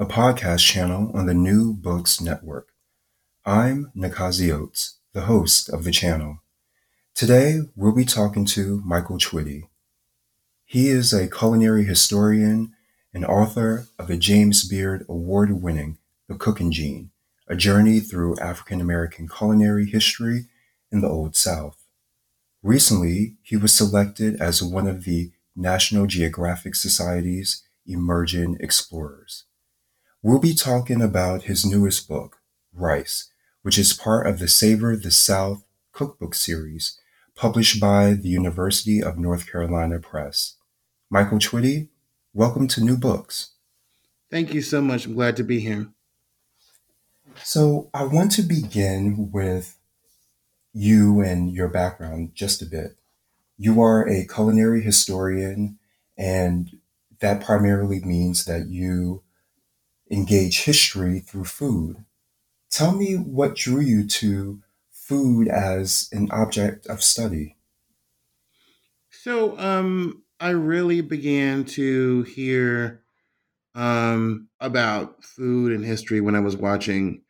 a podcast channel on the New Books Network. I'm Nakazi Oates, the host of the channel. Today, we'll be talking to Michael Twitty. He is a culinary historian and author of the James Beard Award winning The Cooking Gene, a journey through African American culinary history in the Old South. Recently, he was selected as one of the National Geographic Society's emerging explorers. We'll be talking about his newest book, Rice, which is part of the Savor the South cookbook series published by the University of North Carolina Press. Michael Twitty, welcome to New Books. Thank you so much. I'm glad to be here. So, I want to begin with you and your background just a bit. You are a culinary historian, and that primarily means that you engage history through food. Tell me what drew you to food as an object of study. So, um, I really began to hear um, about food and history when I was watching.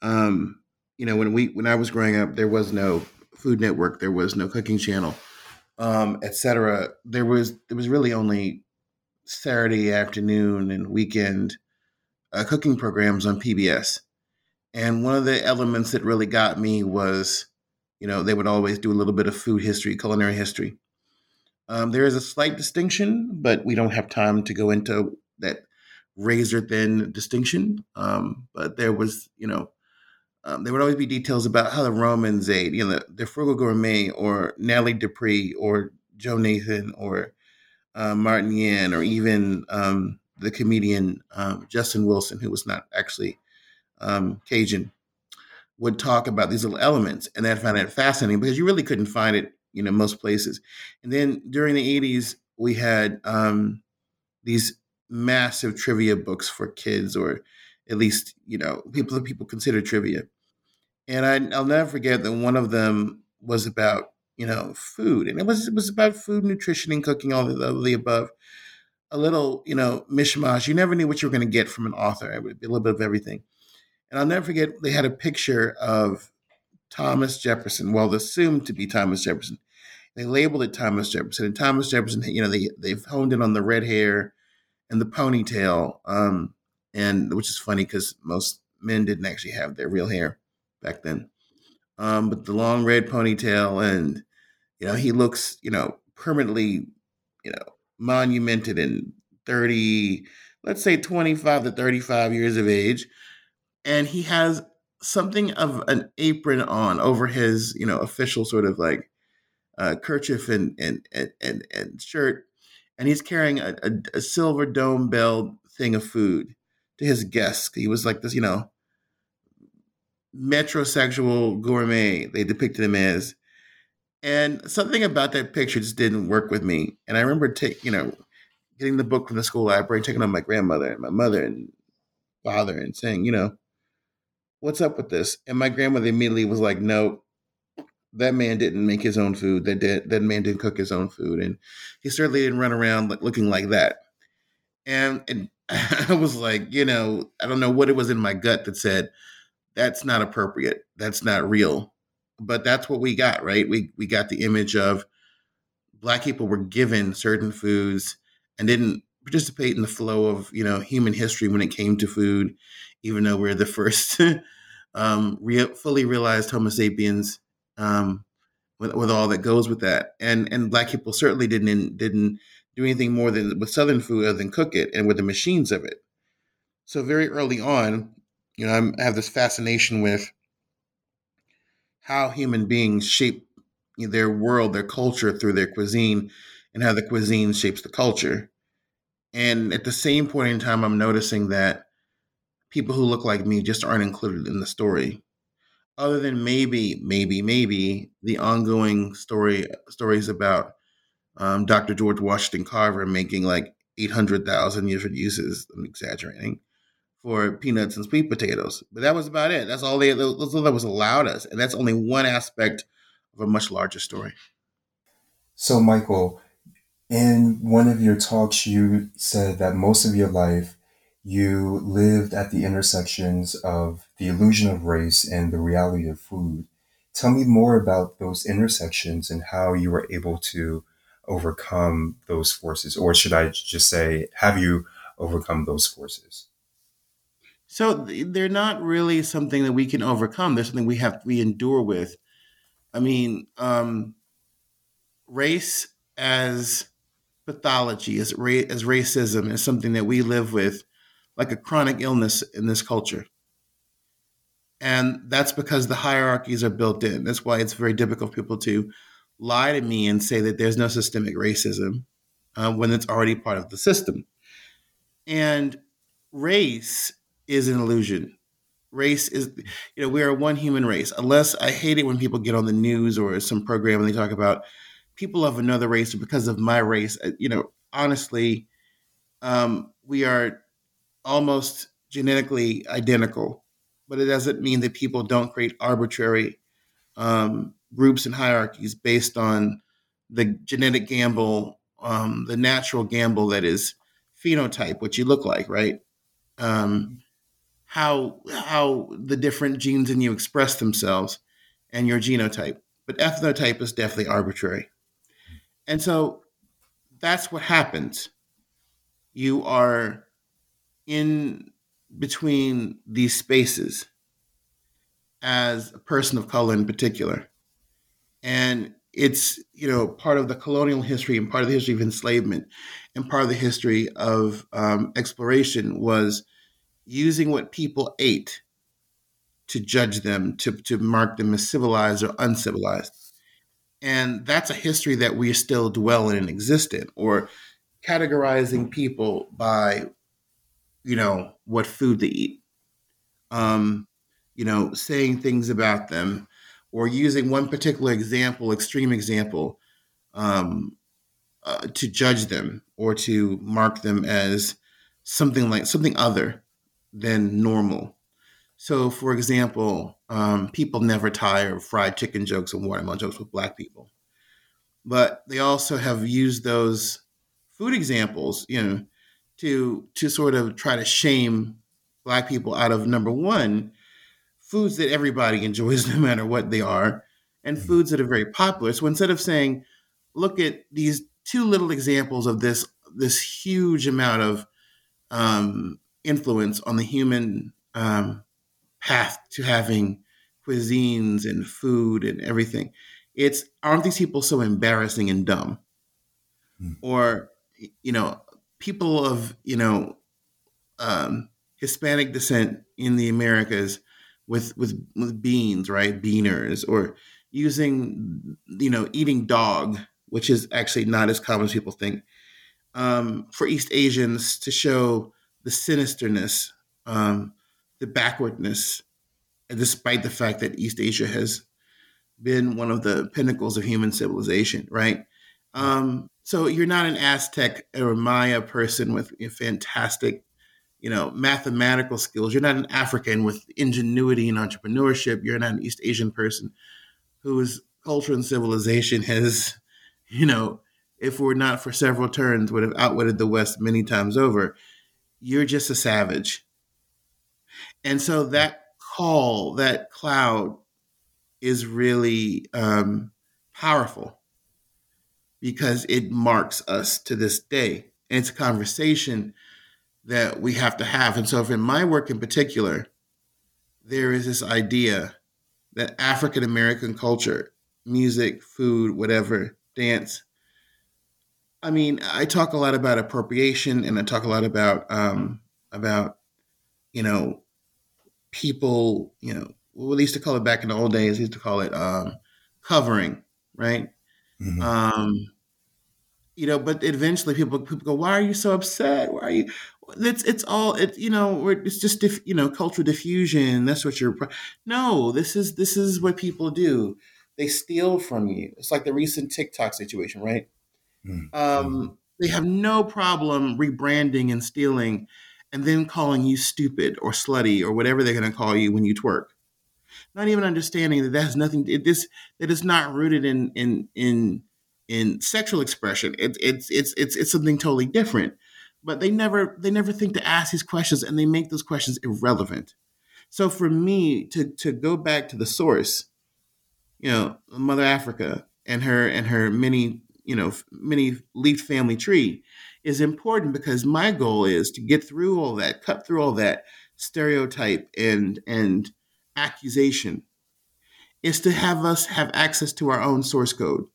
Um, you know, when we when I was growing up, there was no Food Network, there was no Cooking Channel, um, etc. There was there was really only Saturday afternoon and weekend uh, cooking programs on PBS. And one of the elements that really got me was, you know, they would always do a little bit of food history, culinary history. Um, there is a slight distinction, but we don't have time to go into that razor thin distinction. Um, but there was, you know, um, there would always be details about how the Romans ate, you know, the, the Frugal Gourmet or Nathalie Dupree or Joan Nathan or uh, Martin Yan or even um, the comedian um, Justin Wilson, who was not actually um, Cajun, would talk about these little elements, and I found it fascinating because you really couldn't find it, you know, most places. And then during the '80s, we had um, these massive trivia books for kids, or at least you know people that people consider trivia. And I, I'll never forget that one of them was about you know food, and it was it was about food, nutrition, and cooking, all the, all the above a little, you know, mishmash. You never knew what you were going to get from an author. It would be a little bit of everything. And I'll never forget they had a picture of Thomas Jefferson, well, assumed to be Thomas Jefferson. They labeled it Thomas Jefferson. And Thomas Jefferson, you know, they they've honed in on the red hair and the ponytail, um, and which is funny because most men didn't actually have their real hair back then. Um, but the long red ponytail, and you know, he looks, you know, permanently, you know, monumented in 30, let's say 25 to 35 years of age. And he has something of an apron on over his, you know, official sort of like uh, kerchief and, and, and, and, and shirt. And he's carrying a, a, a silver dome bell thing of food to his guests. He was like this, you know, metrosexual gourmet, they depicted him as. And something about that picture just didn't work with me. And I remember take, you know, getting the book from the school library, taking to my grandmother and my mother and father and saying, you know, what's up with this? And my grandmother immediately was like, no, that man didn't make his own food. That did, that man didn't cook his own food, and he certainly didn't run around looking like that. And, and I was like, you know, I don't know what it was in my gut that said that's not appropriate. That's not real. But that's what we got, right? We we got the image of black people were given certain foods and didn't participate in the flow of you know human history when it came to food, even though we're the first um, real, fully realized Homo sapiens um, with, with all that goes with that. And and black people certainly didn't didn't do anything more than with Southern food other than cook it and with the machines of it. So very early on, you know, I'm, I have this fascination with how human beings shape their world, their culture through their cuisine, and how the cuisine shapes the culture. And at the same point in time, I'm noticing that people who look like me just aren't included in the story. Other than maybe, maybe, maybe the ongoing story stories about um, Dr. George Washington Carver making like 800,000 different uses, I'm exaggerating, for peanuts and sweet potatoes. But that was about it. That's all they that's all that was allowed us. And that's only one aspect of a much larger story. So, Michael, in one of your talks, you said that most of your life you lived at the intersections of the illusion of race and the reality of food. Tell me more about those intersections and how you were able to overcome those forces, or should I just say, have you overcome those forces? So they're not really something that we can overcome. They're something we have we endure with. I mean, um, race as pathology, as ra- as racism, is something that we live with like a chronic illness in this culture. And that's because the hierarchies are built in. That's why it's very difficult for people to lie to me and say that there's no systemic racism uh, when it's already part of the system. And race is an illusion. Race is, you know, we are one human race. Unless I hate it when people get on the news or some program and they talk about people of another race or because of my race. Uh, you know, honestly, um, we are almost genetically identical, but it doesn't mean that people don't create arbitrary um, groups and hierarchies based on the genetic gamble, um, the natural gamble that is phenotype, what you look like, right? Um, how how the different genes in you express themselves, and your genotype. But ethnotype is definitely arbitrary, and so that's what happens. You are in between these spaces as a person of color in particular. And it's, you know, part of the colonial history and part of the history of enslavement and part of the history of um, exploration was using what people ate to judge them, to, to mark them as civilized or uncivilized. And that's a history that we still dwell in and exist in, or categorizing people by you know, what food they eat. Um, you know, saying things about them or using one particular example, extreme example, um, uh, to judge them or to mark them as something like something other than normal. So, for example, um, people never tire of fried chicken jokes and watermelon jokes with black people, but they also have used those food examples, you know, to to sort of try to shame black people out of number one foods that everybody enjoys no matter what they are and mm-hmm. foods that are very popular so instead of saying look at these two little examples of this this huge amount of um, influence on the human um, path to having cuisines and food and everything it's aren't these people so embarrassing and dumb mm. or you know people of you know um, Hispanic descent in the Americas with with with beans, right? Beaners, or using you know eating dog, which is actually not as common as people think, um, for East Asians to show the sinisterness, um, the backwardness, despite the fact that East Asia has been one of the pinnacles of human civilization, right? Um, so you're not an Aztec or Maya person with fantastic, you know, mathematical skills. You're not an African with ingenuity and entrepreneurship. You're not an East Asian person whose culture and civilization has, you know, if we're not for several turns, would have outwitted the West many times over. You're just a savage. And so that call, that cloud, is really um, powerful because it marks us to this day. And it's a conversation that we have to have. And so, if in my work in particular, there is this idea that African American culture, music, food, whatever, dance, I mean, I talk a lot about appropriation and I talk a lot about, um, about, you know, people, you know, we used to call it back in the old days, we used to call it um, covering, right? Mm-hmm. Um, you know, but eventually people people go, "Why are you so upset? Why are you?" It's it's all it you know it's just diff, you know cultural diffusion. That's what you're. No, this is this is what people do. They steal from you. It's like the recent TikTok situation, right? Mm-hmm. Um, they have no problem rebranding and stealing, and then calling you stupid or slutty or whatever they're going to call you when you twerk not even understanding that that has nothing. It, this that is not rooted in in in in sexual expression. It's it's it's it's it's something totally different. But they never they never think to ask these questions, and they make those questions irrelevant. So for me to to go back to the source, you know, Mother Africa and her and her many you know many leaf family tree is important because my goal is to get through all that, cut through all that stereotype and and accusation is to have us have access to our own source code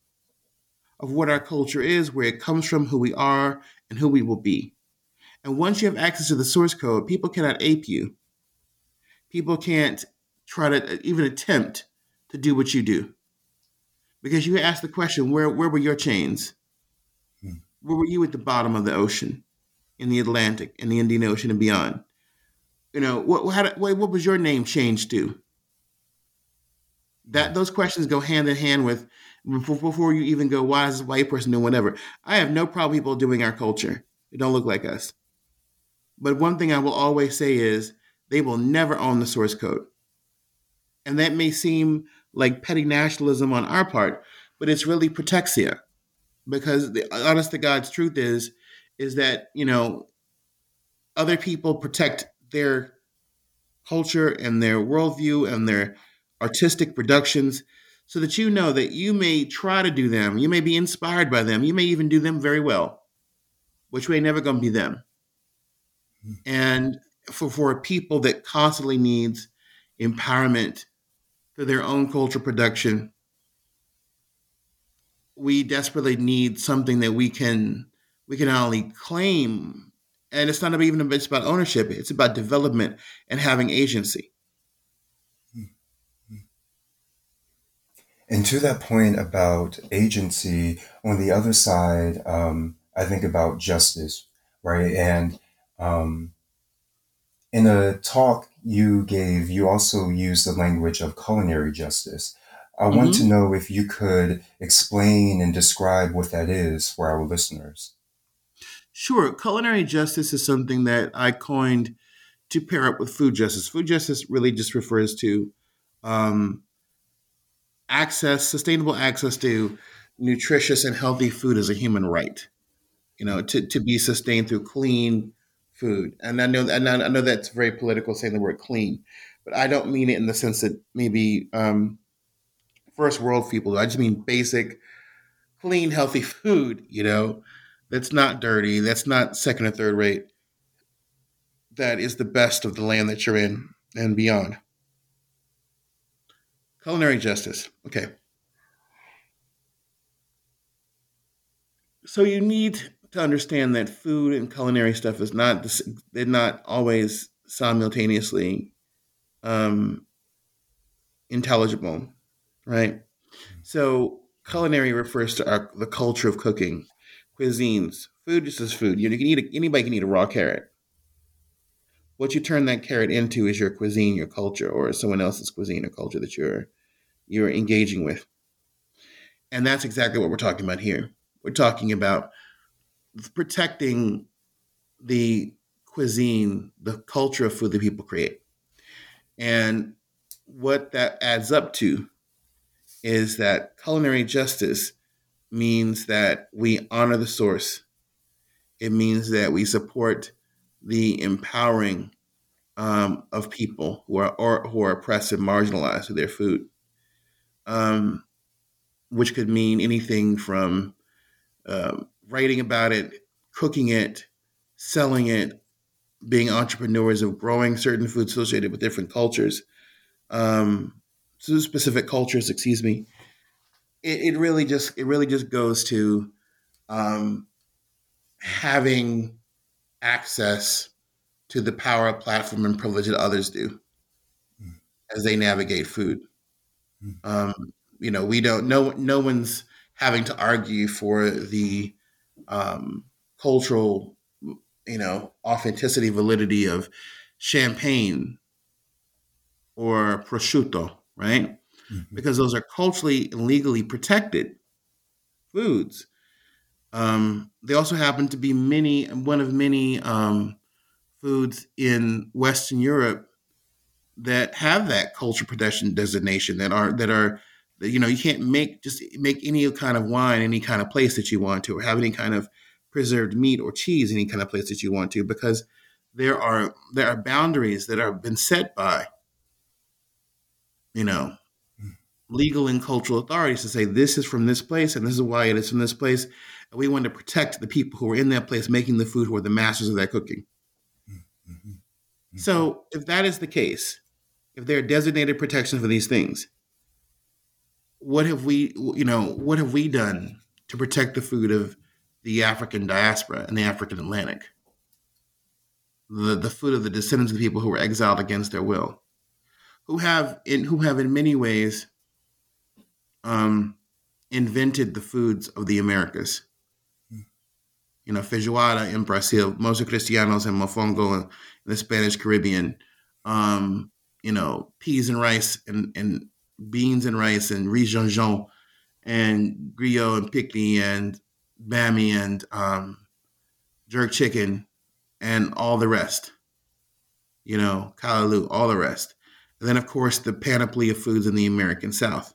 of what our culture is, where it comes from, who we are, and who we will be. And once you have access to the source code, people cannot ape you. People can't try to uh, even attempt to do what you do. Because you ask the question, where, where were your chains? Hmm. Where were you at the bottom of the ocean, in the Atlantic, in the Indian Ocean, and beyond? You know, what how, what, what was your name changed to? That those questions go hand in hand with before you even go, why is this white person doing whatever? I have no problem people doing our culture. They don't look like us. But one thing I will always say is they will never own the source code. And that may seem like petty nationalism on our part, but it's really protexia. Because the honest to God's truth is, is that, you know, other people protect their culture and their worldview and their artistic productions so that you know that you may try to do them, you may be inspired by them, you may even do them very well, which way never going to be them. Hmm. And for, for a people that constantly needs empowerment through their own culture production, we desperately need something that we can we can not only claim and it's not even it's about ownership it's about development and having agency. And to that point about agency on the other side um, i think about justice right? And um, in a talk you gave you also used the language of culinary justice i mm-hmm. want to know if you could explain and describe what that is for our listeners Sure. Culinary justice is something that I coined to pair up with food justice. Food justice really just refers to um, access, sustainable access to nutritious and healthy food as a human right. You know, to, to be sustained through clean food. And I know, and I know that's very political saying the word clean, but I don't mean it in the sense that maybe um, first world people. I just mean basic, clean, healthy food. You know, that's not dirty, that's not second or third rate, that is the best of the land that you're in and beyond. Culinary justice. Okay. So you need to understand that food and culinary stuff is not they're not always simultaneously um, intelligible, right? So culinary refers to our, the culture of cooking cuisines. Food just is food. You, can eat a, anybody can eat a raw carrot. What you turn that carrot into is your cuisine, your culture, or someone else's cuisine or culture that you're you're engaging with. And that's exactly what we're talking about here. We're talking about protecting the cuisine, the culture of food that people create. And what that adds up to is that culinary justice means that we honor the source. It means that we support the empowering um, of people who are or, who are oppressed and marginalized with their food. Um, which could mean anything from um, writing about it, cooking it, selling it, being entrepreneurs of growing certain foods associated with different cultures, um, specific cultures, excuse me. It, it, really just it really just goes to um, having access to the power of platform and privilege that others do mm. as they navigate food. Mm. Um, you know, we don't no no one's having to argue for the um, cultural, you know, authenticity, validity of champagne or prosciutto, right? Mm-hmm. Because those are culturally and legally protected foods. Um, they also happen to be many one of many um, foods in Western Europe that have that culture protection designation that are that are you know you can't make just make any kind of wine any kind of place that you want to or have any kind of preserved meat or cheese any kind of place that you want to because there are there are boundaries that have been set by you know legal and cultural authorities to say this is from this place and this is why it is from this place and we want to protect the people who are in that place making the food who are the masters of that cooking mm-hmm. Mm-hmm. so if that is the case if there are designated protections for these things what have we you know what have we done to protect the food of the African diaspora and the African Atlantic? The the food of the descendants of the people who were exiled against their will, who have in who have in many ways um, invented the foods of the Americas. You know, feijoada in Brazil, Moros y Cristianos and mofongo in the Spanish Caribbean. Um, you know, peas and rice and, and beans and rice and riz jean and griot and pickney and bami and um, jerk chicken and all the rest. You know, callaloo, all the rest. And then, of course, the panoply of foods in the American South.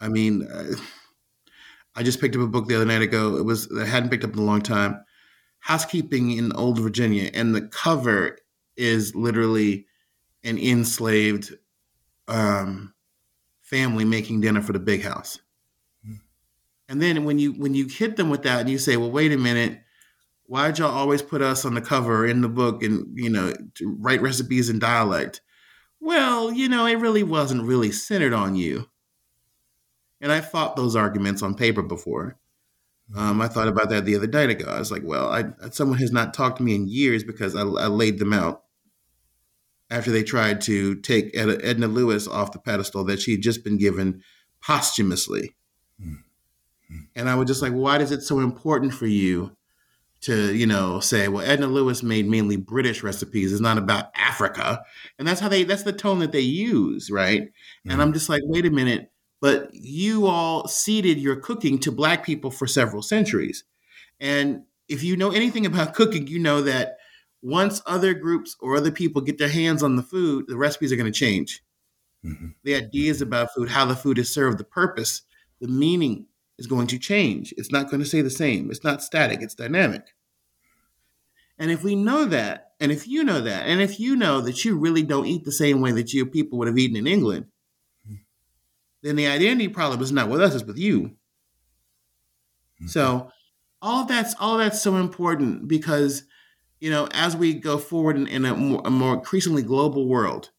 I mean, I just picked up a book the other night ago. It was I hadn't picked up in a long time. Housekeeping in Old Virginia, and the cover is literally an enslaved um, family making dinner for the big house. And then when you when you hit them with that and you say, well, wait a minute, why'd y'all always put us on the cover in the book and you know to write recipes in dialect? Well, you know, it really wasn't really centered on you. And I fought those arguments on paper before. Um, I thought about that the other night ago. I was like, well, I, someone has not talked to me in years because I, I laid them out after they tried to take Edna Lewis off the pedestal that she had just been given posthumously. Mm-hmm. And I was just like, why is it so important for you to, you know, say, well, Edna Lewis made mainly British recipes. It's not about Africa. And that's how they, that's the tone that they use, right? Mm-hmm. And I'm just like, wait a minute, but you all ceded your cooking to Black people for several centuries. And if you know anything about cooking, you know that once other groups or other people get their hands on the food, the recipes are going to change. Mm-hmm. The ideas about food, how the food is served, the purpose, the meaning is going to change. It's not going to stay the same. It's not static, it's dynamic. And if we know that, and if you know that, and if you know that you really don't eat the same way that your people would have eaten in England, mm-hmm. then the identity problem is not with us, it's with you. Mm-hmm. So all that's all that's so important because you know, as we go forward in, in a, more, a more increasingly global world,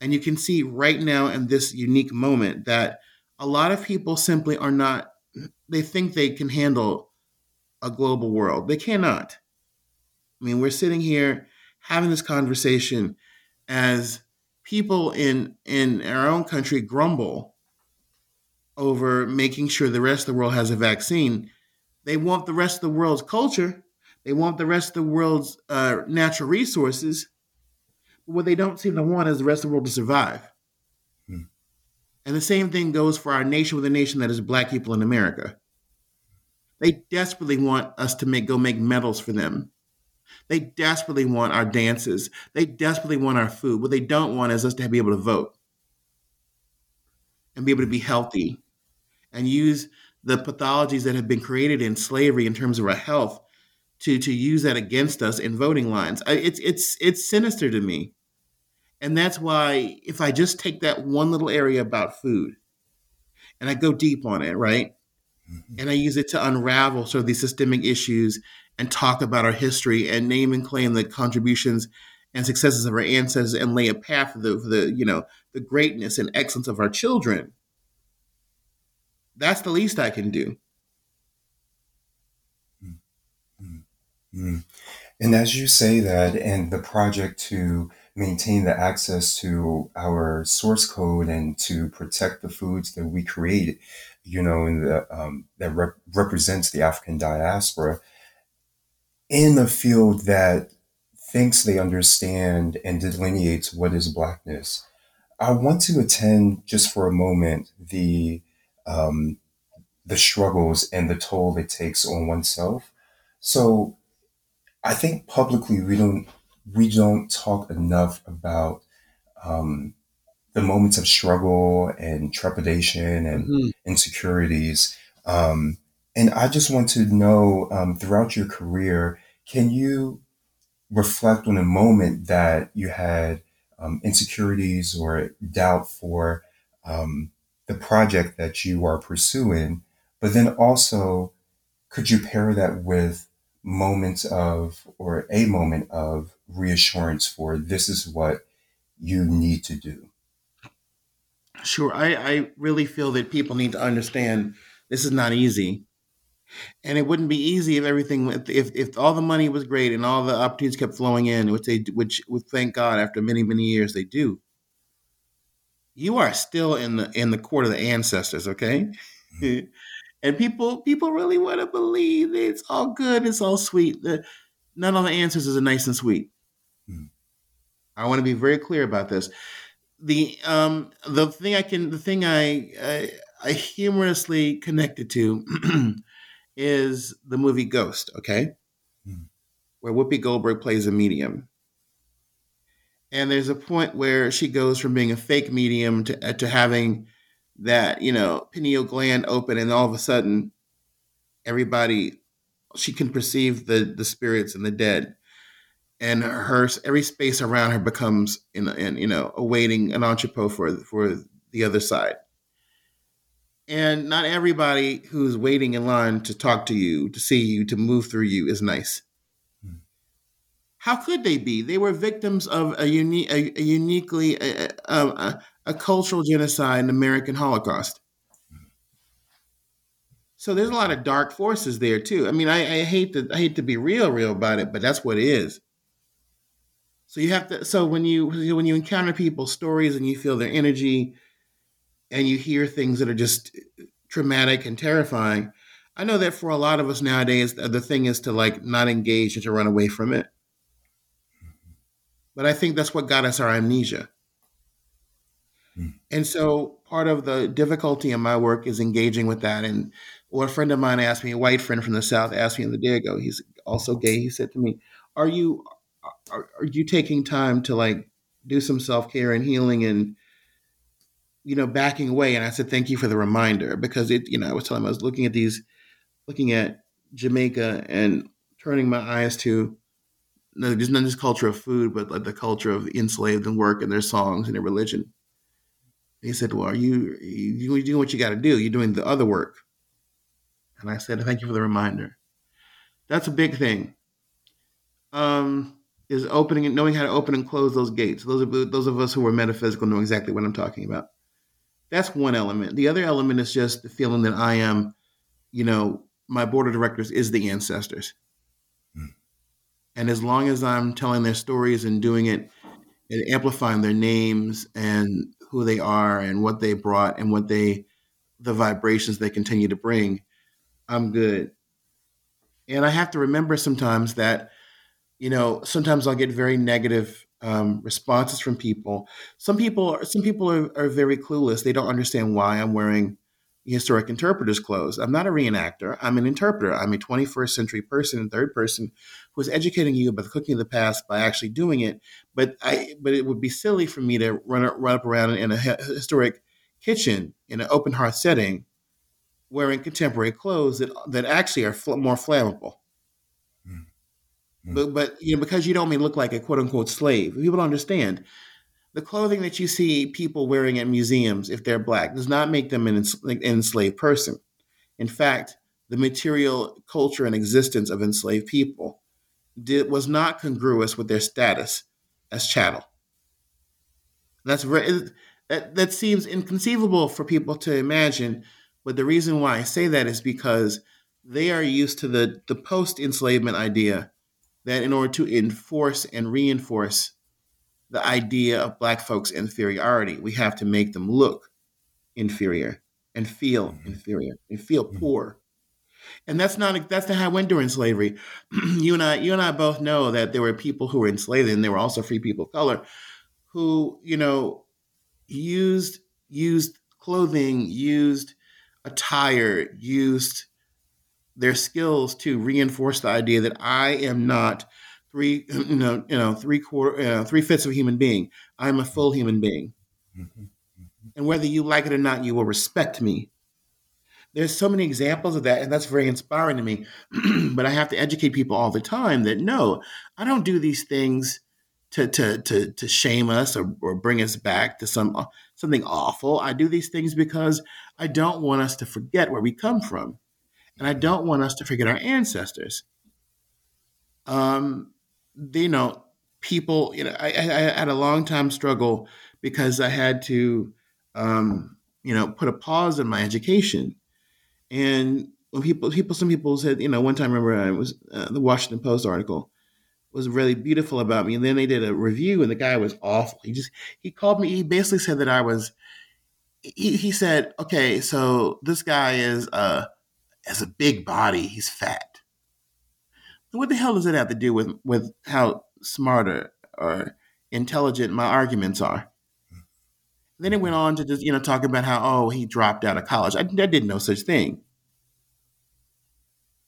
and you can see right now in this unique moment that a lot of people simply are not, they think they can handle a global world. They cannot. I mean, we're sitting here having this conversation as people in in our own country grumble over making sure the rest of the world has a vaccine. They want the rest of the world's culture. They want the rest of the world's uh, natural resources. But what they don't seem to want is the rest of the world to survive. Hmm. And the same thing goes for our nation with a nation that is black people in America. They desperately want us to make go make medals for them. They desperately want our dances. They desperately want our food. What they don't want is us to be able to vote and be able to be healthy and use the pathologies that have been created in slavery in terms of our health to to use that against us in voting lines. It's it's it's sinister to me. And that's why if I just take that one little area about food and I go deep on it, right? Mm-hmm. And I use it to unravel sort of these systemic issues and talk about our history and name and claim the contributions and successes of our ancestors and lay a path for the, for the you know the greatness and excellence of our children. That's the least I can do. Mm-hmm. And as you say that, and the project to maintain the access to our source code and to protect the foods that we create, you know, in the um, that rep- represents the African diaspora in a field that thinks they understand and delineates what is blackness. I want to attend just for a moment the um, the struggles and the toll it takes on oneself. So I think publicly we don't we don't talk enough about um, the moments of struggle and trepidation and mm-hmm. insecurities. Um, and I just want to know um, throughout your career, can you reflect on a moment that you had um, insecurities or doubt for um, the project that you are pursuing? But then also, could you pair that with moments of, or a moment of reassurance for this is what you need to do? Sure. I, I really feel that people need to understand this is not easy. And it wouldn't be easy if everything, if, if all the money was great and all the opportunities kept flowing in, which they, which, would thank God, after many, many years they do. You are still in the in the court of the ancestors, okay? Mm-hmm. and people people really want to believe it's all good, it's all sweet. The, none of the answers is nice and sweet. Mm-hmm. I want to be very clear about this the um the thing I can the thing I I, I humorously connected to is the movie Ghost, okay, mm. where Whoopi Goldberg plays a medium, and there's a point where she goes from being a fake medium to uh, to having that you know pineal gland open, and all of a sudden, everybody she can perceive the the spirits and the dead. And her every space around her becomes in, in you know awaiting an entrepot for for the other side. And not everybody who's waiting in line to talk to you to see you to move through you is nice. Hmm. how could they be? They were victims of a unique a, a uniquely a, a, a, cultural genocide an american holocaust so there's a lot of dark forces there too i mean I, I hate to i hate to be real real about it but that's what it is so you have to. So when you when you encounter people's stories and you feel their energy, and you hear things that are just traumatic and terrifying, I know that for a lot of us nowadays, the thing is to like not engage and to run away from it. But I think that's what got us our amnesia. Hmm. And so part of the difficulty in my work is engaging with that. And well, a friend of mine asked me, a white friend from the South asked me the day ago, he's also gay. He said to me, Are you are, are you taking time to like do some self care and healing and you know backing away? And I said, thank you for the reminder because it, you know, I was telling him I was looking at these, looking at Jamaica and turning my eyes to no, just not just culture of food, but like the culture of enslaved and work and their songs and their religion. He said, "Well, are you you doing what you got to do? You're doing the other work." And I said, "Thank you for the reminder." That's a big thing. Um, is opening and knowing how to open and close those gates. Those are those of us who are metaphysical know exactly what I'm talking about. That's one element. The other element is just the feeling that I am, you know, my board of directors is the ancestors. Mm. And as long as I'm telling their stories and doing it and amplifying their names and who they are and what they brought and what they the vibrations they continue to bring, I'm good. And I have to remember sometimes that you know, sometimes I'll get very negative um, responses from people. Some people, some people are, are very clueless. They don't understand why I'm wearing historic interpreter's clothes. I'm not a reenactor. I'm an interpreter. I'm a 21st century person, third person, who is educating you about the cooking of the past by actually doing it. But I, but it would be silly for me to run, run up around in a historic kitchen in an open hearth setting, wearing contemporary clothes that that actually are fl- more flammable. Mm-hmm. But but you know because you don't mean look like a quote unquote slave. People don't understand the clothing that you see people wearing at museums, if they're black, does not make them an enslaved person. In fact, the material culture and existence of enslaved people did, was not congruous with their status as chattel. That's very, that, that seems inconceivable for people to imagine, but the reason why I say that is because they are used to the, the post enslavement idea that in order to enforce and reinforce the idea of black folks' inferiority. We have to make them look inferior and feel mm-hmm. inferior and feel mm-hmm. poor. And that's not that's not how it went during slavery. you and I, you and I both know that there were people who were enslaved, and there were also free people of color who, you know, used used clothing, used attire, used their skills to reinforce the idea that I am not three, you know, you know, three quarter, uh, three fifths of a human being. I'm a full human being, mm-hmm. Mm-hmm. and whether you like it or not, you will respect me. There's so many examples of that, and that's very inspiring to me. but I have to educate people all the time that no, I don't do these things to to to to shame us or, or bring us back to some something awful. I do these things because I don't want us to forget where we come from, and I don't want us to forget our ancestors. Um, you know, people, you know, I, I, I had a long time struggle because I had to, um, you know, put a pause in my education. And when people, people, some people said, you know, one time I remember I was uh, the Washington Post article was really beautiful about me, and then they did a review, and the guy was awful. He just he called me. He basically said that I was. He, he said, okay, so this guy is uh has a big body. He's fat what the hell does it have to do with with how smart or, or intelligent my arguments are? Then it went on to just you know talk about how oh he dropped out of college. I, I didn't know such thing.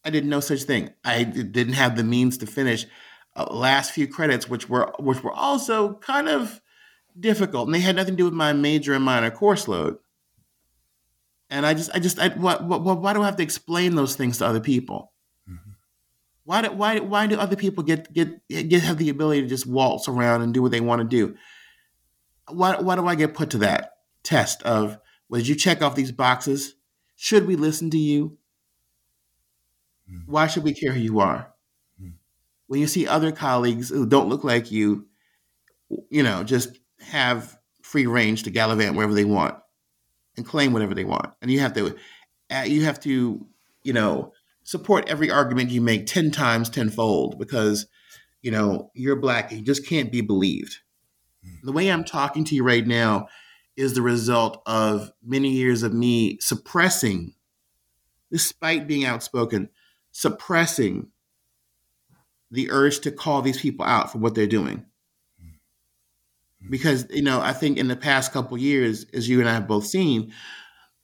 I didn't know such thing. I didn't have the means to finish uh, last few credits, which were which were also kind of difficult, and they had nothing to do with my major and minor course load. And I just, I just, I, what, what, why do I have to explain those things to other people? Why do, why, why do other people get, get, get have the ability to just waltz around and do what they want to do? Why, why do I get put to that test of, well, did you check off these boxes? Should we listen to you? Mm. Why should we care who you are? Mm. When you see other colleagues who don't look like you, you know, just have free range to gallivant wherever they want and claim whatever they want, and you have to, uh, you have to, you know, support every argument you make 10 times tenfold because you know you're black and you just can't be believed. The way i'm talking to you right now is the result of many years of me suppressing despite being outspoken suppressing the urge to call these people out for what they're doing mm. because you know i think in the past couple years as you and i have both seen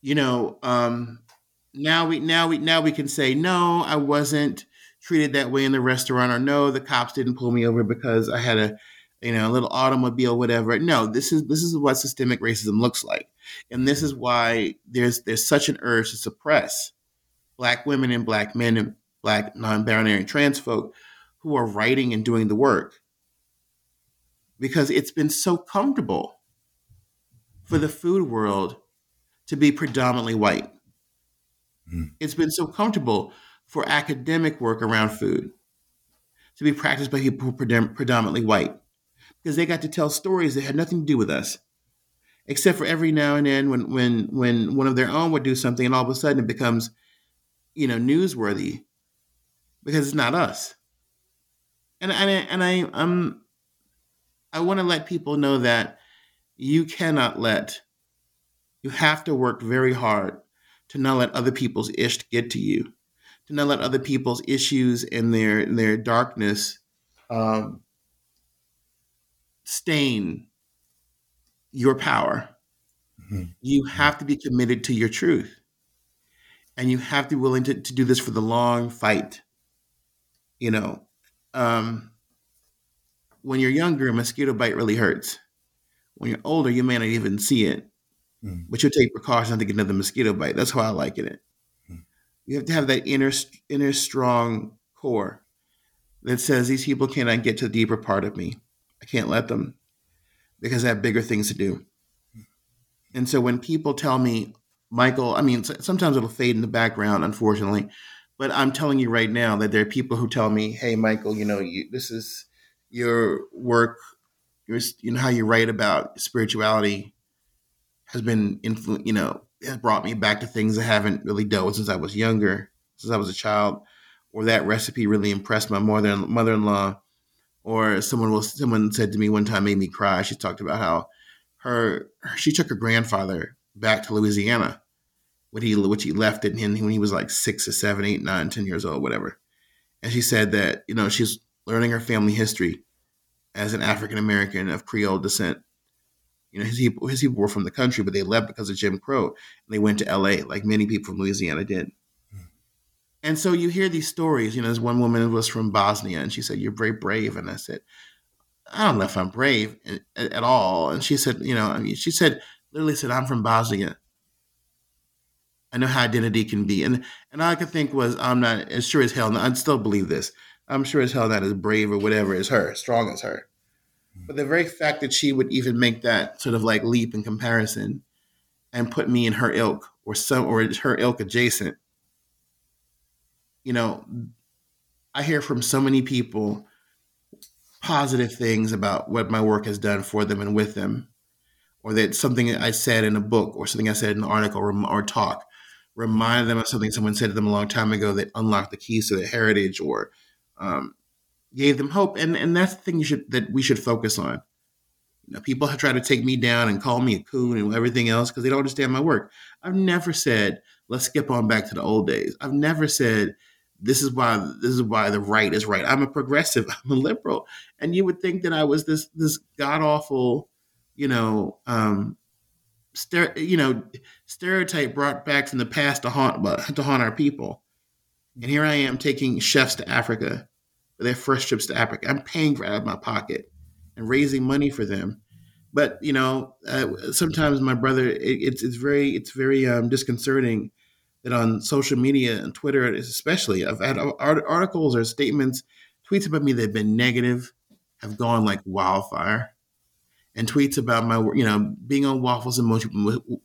you know um, now we now we now we can say no i wasn't treated that way in the restaurant or no the cops didn't pull me over because i had a you know a little automobile whatever. No this is this is what systemic racism looks like. And this is why there's there's such an urge to suppress black women and black men and black non-binary trans folk who are writing and doing the work. Because it's been so comfortable for the food world to be predominantly white. Mm. It's been so comfortable for academic work around food to be practiced by people who are predominantly white because they got to tell stories that had nothing to do with us. Except for every now and then when when when one of their own would do something and all of a sudden it becomes you know newsworthy because it's not us. And and I, and I I'm I want to let people know that you cannot let you have to work very hard to not let other people's ish get to you, to not let other people's issues and their their darkness um, stain your power. Mm-hmm. You have to be committed to your truth. And you have to be willing to, to do this for the long fight. You know, um, when you're younger, a mosquito bite really hurts. When you're older, you may not even see it, mm. but you'll take precautions to get another mosquito bite. That's how I like it. Mm. You have to have that inner, inner strong core that says these people cannot get to the deeper part of me. I can't let them because I have bigger things to do. And so when people tell me, Michael, I mean, sometimes it'll fade in the background, unfortunately, but I'm telling you right now that there are people who tell me, "Hey, Michael, you know, you, this is your work, your, you know, how you write about spirituality has been, influ- you know, has brought me back to things I haven't really dealt with since I was younger, since I was a child, or that recipe really impressed my mother mother-in-law, or someone was someone said to me one time made me cry. She talked about how her she took her grandfather back to Louisiana when he which he left it when he was like six or seven, eight, nine, ten years old, whatever. And she said that you know she's learning her family history as an African American of Creole descent. You know, his people, his people were from the country, but they left because of Jim Crow, and they went to L.A. like many people from Louisiana did. And so you hear these stories. You know, this one woman was from Bosnia, and she said, "You're very brave," and I said, I don't know if I'm brave at, at, all. And she said, you know, I mean, she said, literally said, I'm from Bosnia. I know how identity can be. And and all I could think was, I'm not as sure as hell, I still believe this. I'm sure as hell not as brave or whatever as her, strong as her. Hmm. But the very fact that she would even make that sort of like leap in comparison and put me in her ilk or some or her ilk adjacent, you know, I hear from so many people positive things about what my work has done for them and with them, or that something I said in a book or something I said in an article or, or talk reminded them of something someone said to them a long time ago that unlocked the keys to their heritage or um, gave them hope. And and that's the thing you should that we should focus on. You know, people have tried to take me down and call me a coon and everything else because they don't understand my work. I've never said let's skip on back to the old days. I've never said this is why this is why the right is right. I'm a progressive. I'm a liberal, and you would think that I was this this god awful, you know, um, stere- you know, stereotype brought back from the past to haunt to haunt our people. And here I am taking chefs to Africa for their first trips to Africa. I'm paying for it out of my pocket and raising money for them. But you know, uh, sometimes my brother, it, it's it's very it's very um, disconcerting that on social media and Twitter, especially, I've had articles or statements, tweets about me that have been negative, have gone like wildfire, and tweets about my, you know, being on Waffles and Mochi,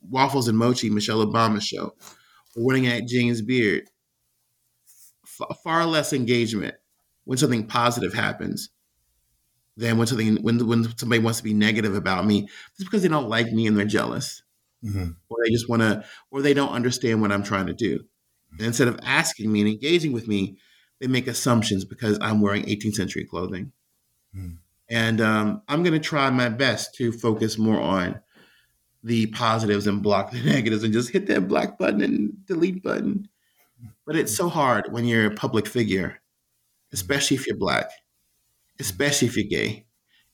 Waffles and Mochi, Michelle Obama show, or winning at James Beard. F- far less engagement when something positive happens than when something when when somebody wants to be negative about me just because they don't like me and they're jealous mm-hmm. or they just want to, or they don't understand what I'm trying to do. And instead of asking me and engaging with me, they make assumptions because I'm wearing 18th century clothing. Mm. And um, I'm going to try my best to focus more on the positives and block the negatives and just hit that black button and delete button. But it's so hard when you're a public figure, especially if you're black, especially if you're gay,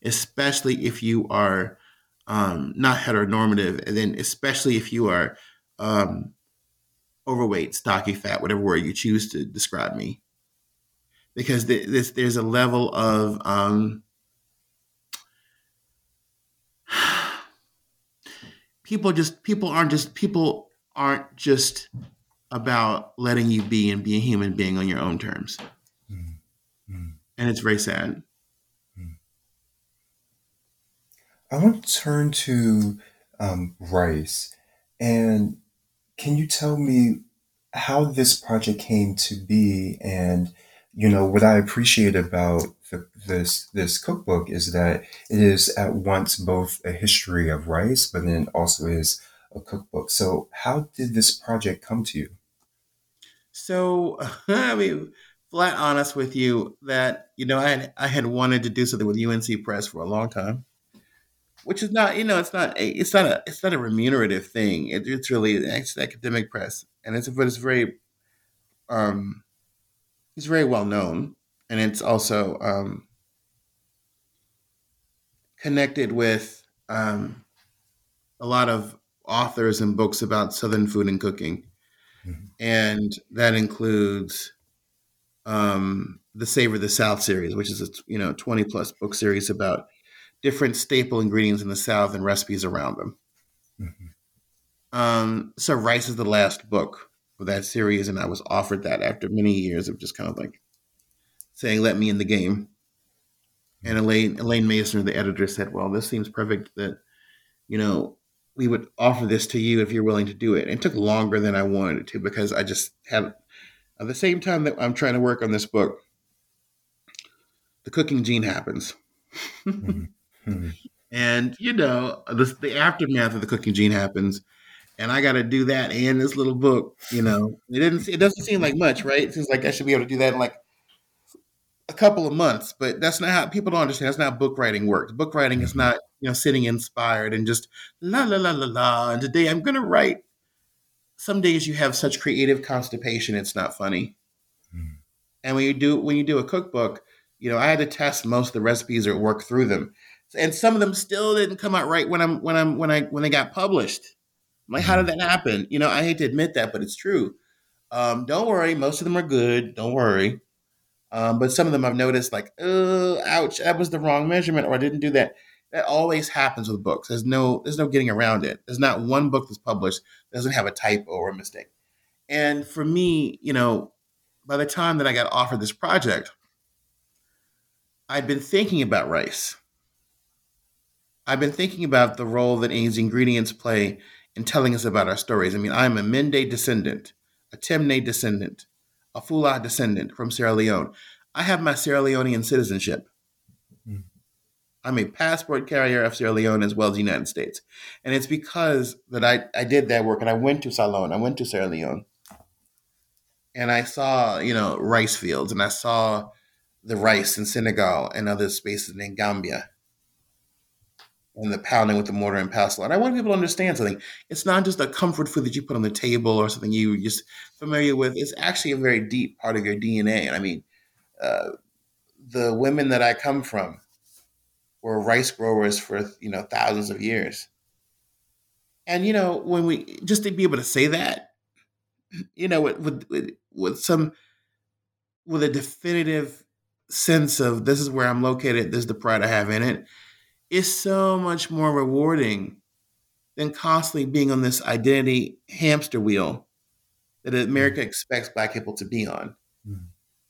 especially if you are um, not heteronormative, and then especially if you are um, overweight, stocky, fat, whatever word you choose to describe me, because there's there's a level of um, people just people aren't just people aren't just about letting you be and be a human being on your own terms, mm-hmm. and it's very sad. I want to turn to um, Rice. And can you tell me how this project came to be? And, you know, what I appreciate about the, this, this cookbook is that it is at once both a history of rice, but then also is a cookbook. So, how did this project come to you? So, I mean, flat honest with you that you know I had, I had wanted to do something with UNC Press for a long time which is not you know it's not a, it's not a it's not a remunerative thing. It, it's really it's academic press, and it's but it's very um it's very well known, and it's also um connected with um, a lot of authors and books about Southern food and cooking. Mm-hmm. And that includes um, the Savor the South series, which is a you know 20 plus book series about different staple ingredients in the South and recipes around them. Mm-hmm. Um, so Rice is the last book of that series, and I was offered that after many years of just kind of like saying, "Let me in the game." And Elaine Elaine Maisner, the editor, said, "Well, this seems perfect. That you know, we would offer this to you if you're willing to do it." And it took longer than I wanted it to because I just had, at the same time that I'm trying to work on this book, the cooking gene happens. mm-hmm. Mm-hmm. And you know, the, the aftermath of the cooking gene happens, and I got to do that and this little book. You know, it didn't. It doesn't seem like much, right? It seems like I should be able to do that in like a couple of months, but that's not how people don't understand. That's not how book writing works. Book writing is mm-hmm. not you know sitting inspired and just la la la la la. And today I'm going to write. Some days you have such creative constipation, it's not funny. Mm. And when you do when you do a cookbook, you know I had to test most of the recipes or work through them and some of them still didn't come out right when I'm when I'm when I when they got published. I'm like, how did that happen? You know, I hate to admit that, but it's true. Um, don't worry, most of them are good. Don't worry. Um, but some of them I've noticed, like, oh, ouch, that was the wrong measurement, or I didn't do that. That always happens with books. There's no there's no getting around it. There's not one book that's published that doesn't have a typo or a mistake. And for me, you know, by the time that I got offered this project, I'd been thinking about rice I've been thinking about the role that these ingredients play in telling us about our stories. I mean, I'm a Mende descendant, a Temne descendant, a Fula descendant from Sierra Leone. I have my Sierra Leonean citizenship. Mm. I'm a passport carrier of Sierra Leone as well as the United States. And it's because that I, I did that work and I went to Salone, I went to Sierra Leone. And I saw, you know, rice fields and I saw the rice in Senegal and other spaces in Gambia and the pounding with the mortar and pestle. And I want people to understand something. It's not just a comfort food that you put on the table or something you're just familiar with. It's actually a very deep part of your DNA. And I mean, uh, the women that I come from were rice growers for you know thousands of years. And you know, when we just to be able to say that, you know, with with, with some with a definitive sense of this is where I'm located, this is the pride I have in it is so much more rewarding than constantly being on this identity hamster wheel that America mm-hmm. expects Black people to be on. Mm-hmm.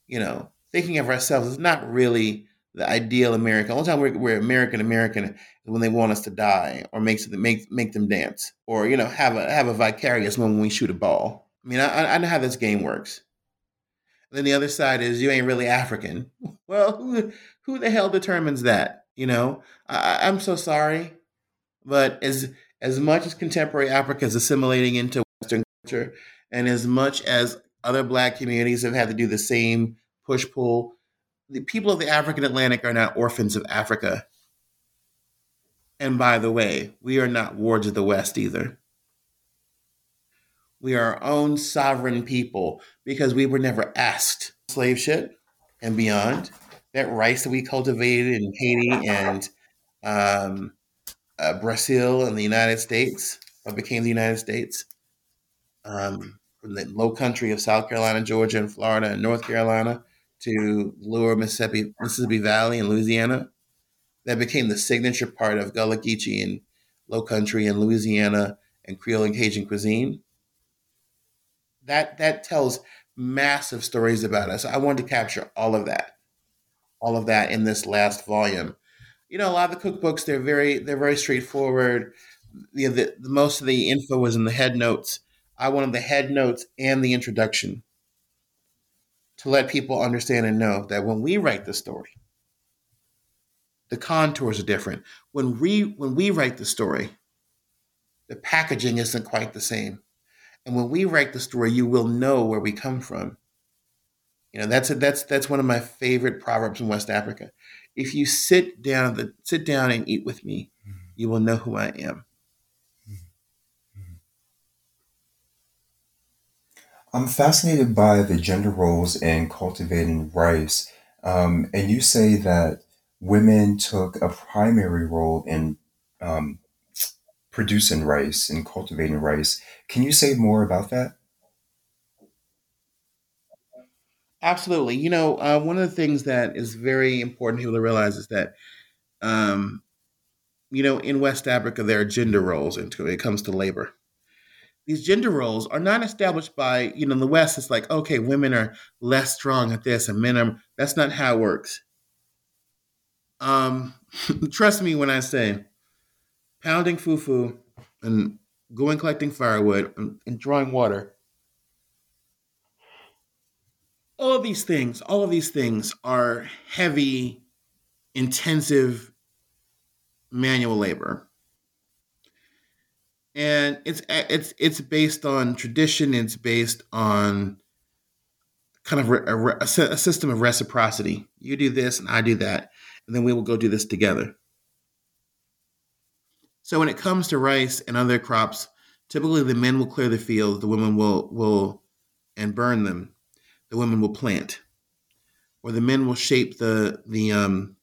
You know, thinking of ourselves is not really the ideal American. The only time we're, we're, American American is when they want us to die or make make make them dance or you know have a have a vicarious moment when we shoot a ball. I mean, I, I know how this game works. And then the other side is you ain't really African. Well, who who the hell determines that? You know, I, I'm so sorry, but as as much as contemporary Africa is assimilating into Western culture, and as much as other Black communities have had to do the same push pull, the people of the African Atlantic are not orphans of Africa. And by the way, we are not wards of the West either. We are our own sovereign people because we were never asked slave ship and beyond that rice that we cultivated in Haiti and um, uh, Brazil and the United States, what became the United States, um, from the low country of South Carolina, Georgia, and Florida, and North Carolina to lower Mississippi, Mississippi Valley and Louisiana. That became the signature part of Gullah Geechee and Low Country and Louisiana and Creole and Cajun cuisine. That that tells massive stories about us. I wanted to capture all of that all of that in this last volume. You know, a lot of the cookbooks they're very they're very straightforward. The, the most of the info was in the head notes. I wanted the head notes and the introduction to let people understand and know that when we write the story, the contours are different. When we when we write the story, the packaging isn't quite the same. And when we write the story, you will know where we come from. You know, that's a, that's that's one of my favorite proverbs in West Africa. If you sit down the sit down and eat with me, mm-hmm. you will know who I am. Mm-hmm. I'm fascinated by the gender roles in cultivating rice. Um, and you say that women took a primary role in um, producing rice and cultivating rice. Can you say more about that? Absolutely. You know, uh, one of the things that is very important people to realize is that, um, you know, in West Africa, there are gender roles into it. It comes to labor. These gender roles are not established by, you know, in the West, it's like, okay, women are less strong at this and men are, that's not how it works. Um, trust me when I say pounding fufu and going collecting firewood and, and drawing water all of these things, all of these things are heavy, intensive manual labor. And it's it's it's based on tradition. It's based on kind of a, a, a system of reciprocity. You do this, and I do that, and then we will go do this together. So when it comes to rice and other crops, typically the men will clear the fields, the women will will and burn them the women will plant, or the men will shape the the um,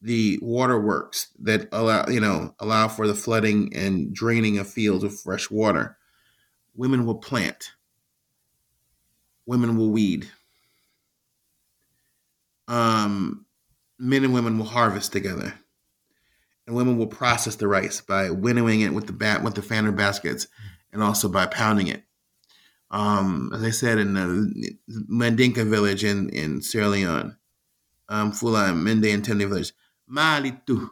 the waterworks that allow you know allow for the flooding and draining of fields of fresh water. Women will plant. Women will weed. Um, men and women will harvest together, and women will process the rice by winnowing it with the bat with the fanner baskets, and also by pounding it um, as I said, in the Mandinka village in, in Sierra Leone, um, Fula Mende and Temne village, Malitu.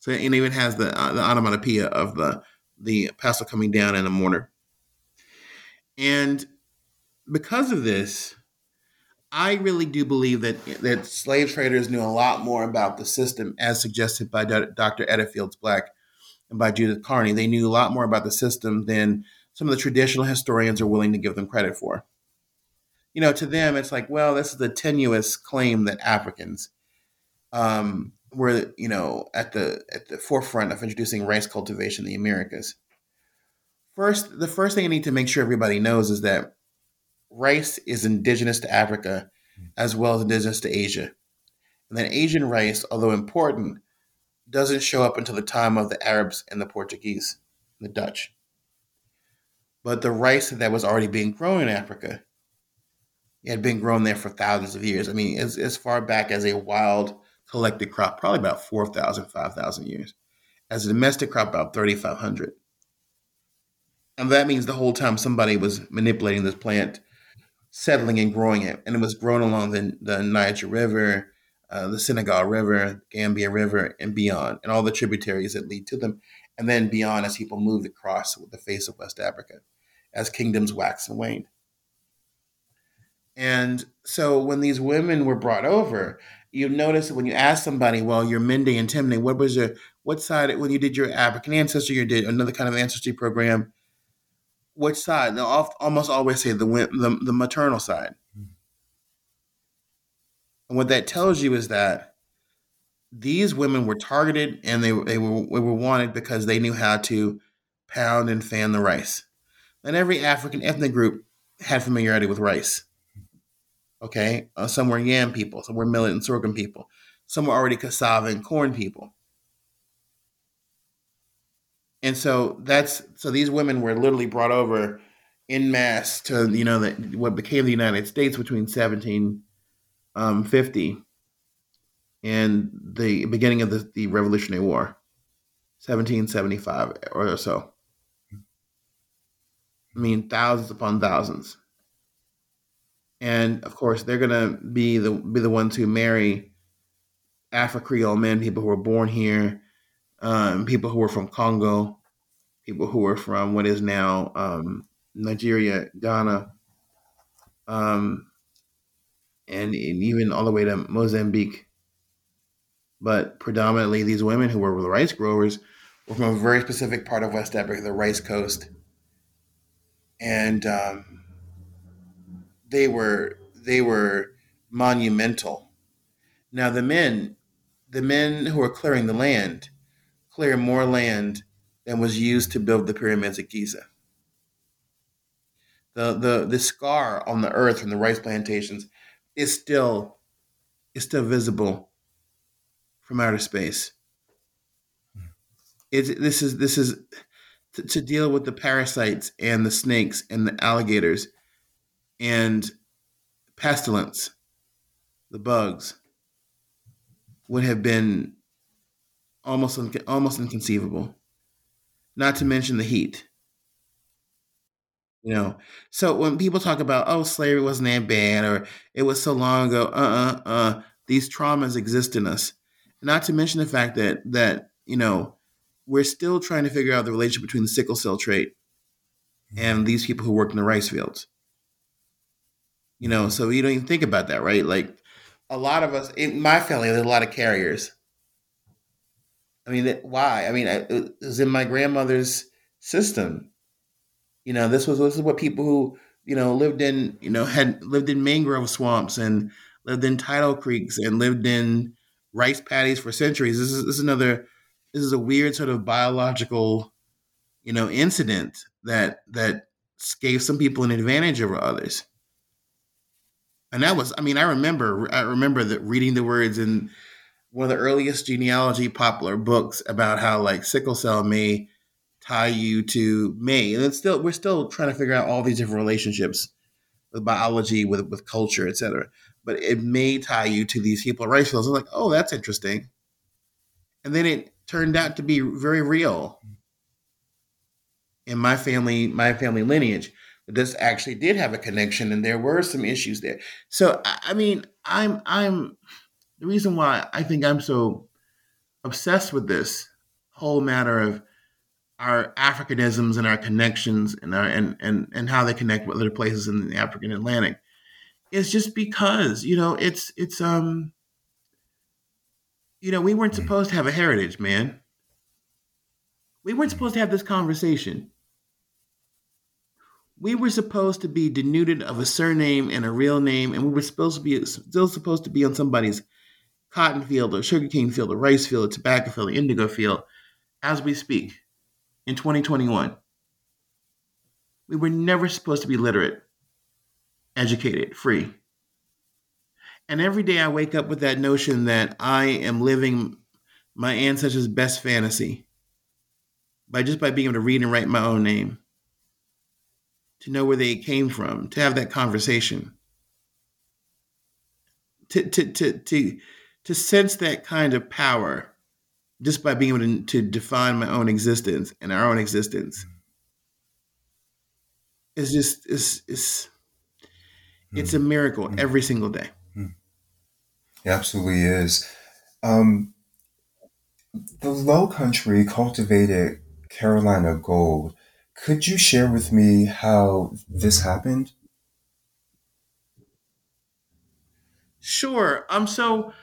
So it even has the uh, the onomatopoeia of the the pestle coming down in a mortar. And because of this, I really do believe that that slave traders knew a lot more about the system, as suggested by Dr. Edda Fields Black and by Judith Carney. They knew a lot more about the system than some of the traditional historians are willing to give them credit for. You know, to them, it's like, well, this is a tenuous claim that Africans um, were, you know, at the at the forefront of introducing rice cultivation in the Americas. First, the first thing I need to make sure everybody knows is that rice is indigenous to Africa as well as indigenous to Asia. And then Asian rice, although important, doesn't show up until the time of the Arabs and the Portuguese, the Dutch but the rice that was already being grown in Africa it had been grown there for thousands of years. I mean, as, as far back as a wild collected crop, probably about 4,000, 5,000 years. As a domestic crop, about 3,500. And that means the whole time somebody was manipulating this plant, settling and growing it. And it was grown along the, the Niger River, uh, the Senegal River, Gambia River, and beyond, and all the tributaries that lead to them. And then beyond as people moved across the face of West Africa as kingdoms waxed and waned. And so when these women were brought over, you notice that when you ask somebody, well, you're Mende and Temne, what was your, what side, when you did your African ancestry, you did another kind of ancestry program, which side? They'll almost always say the, the, the maternal side. And what that tells you is that these women were targeted and they, they, were, they were wanted because they knew how to pound and fan the rice and every African ethnic group had familiarity with rice. Okay, uh, some were yam people, some were millet and sorghum people, some were already cassava and corn people. And so that's so these women were literally brought over in mass to you know the, what became the United States between 1750 um, and the beginning of the, the Revolutionary War, 1775 or so. I mean, thousands upon thousands. And of course, they're gonna be the be the ones who marry Afro Creole men, people who were born here, um, people who were from Congo, people who were from what is now um, Nigeria, Ghana, um, and, and even all the way to Mozambique. But predominantly, these women who were the rice growers were from a very specific part of West Africa, the Rice Coast and um, they were they were monumental. Now the men, the men who were clearing the land, clear more land than was used to build the pyramids at Giza. The the the scar on the earth from the rice plantations is still is still visible from outer space. It's, this is this is to, to deal with the parasites and the snakes and the alligators and pestilence, the bugs, would have been almost almost inconceivable. Not to mention the heat. You know, so when people talk about oh slavery wasn't that bad or it was so long ago, uh uh uh, these traumas exist in us. Not to mention the fact that that you know we're still trying to figure out the relationship between the sickle cell trait and these people who work in the rice fields. You know, so you don't even think about that, right? Like a lot of us in my family, there's a lot of carriers. I mean, why? I mean, it was in my grandmother's system. You know, this was this is what people who you know lived in you know had lived in mangrove swamps and lived in tidal creeks and lived in rice paddies for centuries. This is this is another this is a weird sort of biological, you know, incident that that gave some people an advantage over others. And that was, I mean, I remember, I remember that reading the words in one of the earliest genealogy popular books about how like sickle cell may tie you to May, and it's still we're still trying to figure out all these different relationships with biology, with with culture, etc. But it may tie you to these people rice fields. I'm like, oh, that's interesting. And then it turned out to be very real in my family, my family lineage. This actually did have a connection, and there were some issues there. So, I mean, I'm, I'm the reason why I think I'm so obsessed with this whole matter of our Africanisms and our connections and our and and and how they connect with other places in the African Atlantic is just because you know it's it's um you know, we weren't mm. supposed to have a heritage, man. We weren't supposed to have this conversation. We were supposed to be denuded of a surname and a real name, and we were supposed to be still supposed to be on somebody's cotton field or sugarcane field or rice field or tobacco field or indigo field as we speak in 2021. We were never supposed to be literate, educated, free. And every day I wake up with that notion that I am living my ancestors' best fantasy by just by being able to read and write my own name, to know where they came from, to have that conversation, to to to to, to sense that kind of power just by being able to, to define my own existence and our own existence. It's just it's it's it's a miracle mm. every single day. It absolutely is. Um, the Low Country cultivated Carolina gold. Could you share with me how this happened? Sure. Um. So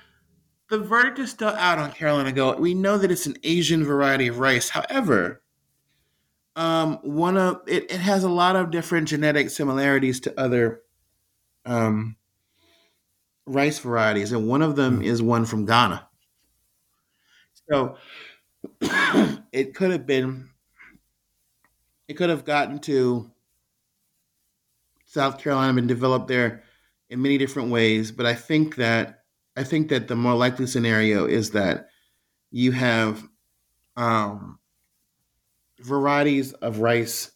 the verdict is still out on Carolina Gold. We know that it's an Asian variety of rice. However, um, one of it, it has a lot of different genetic similarities to other um, rice varieties, and one of them mm. is one from Ghana. So it could have been, it could have gotten to South Carolina and developed there in many different ways. But I think that I think that the more likely scenario is that you have um, varieties of rice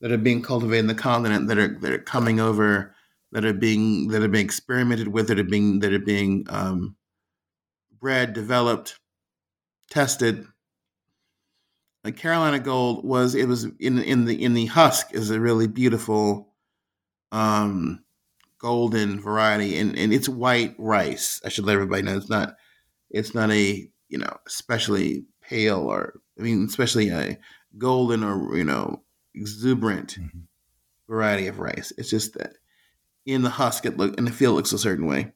that are being cultivated in the continent that are that are coming over that are being that are being experimented with, that are being that are being um, bred, developed, tested. Like Carolina Gold was it was in in the in the husk is a really beautiful um, golden variety, and and it's white rice. I should let everybody know it's not it's not a you know especially pale or I mean especially a golden or you know exuberant mm-hmm. variety of rice. It's just that in the husk it look and the field looks a certain way.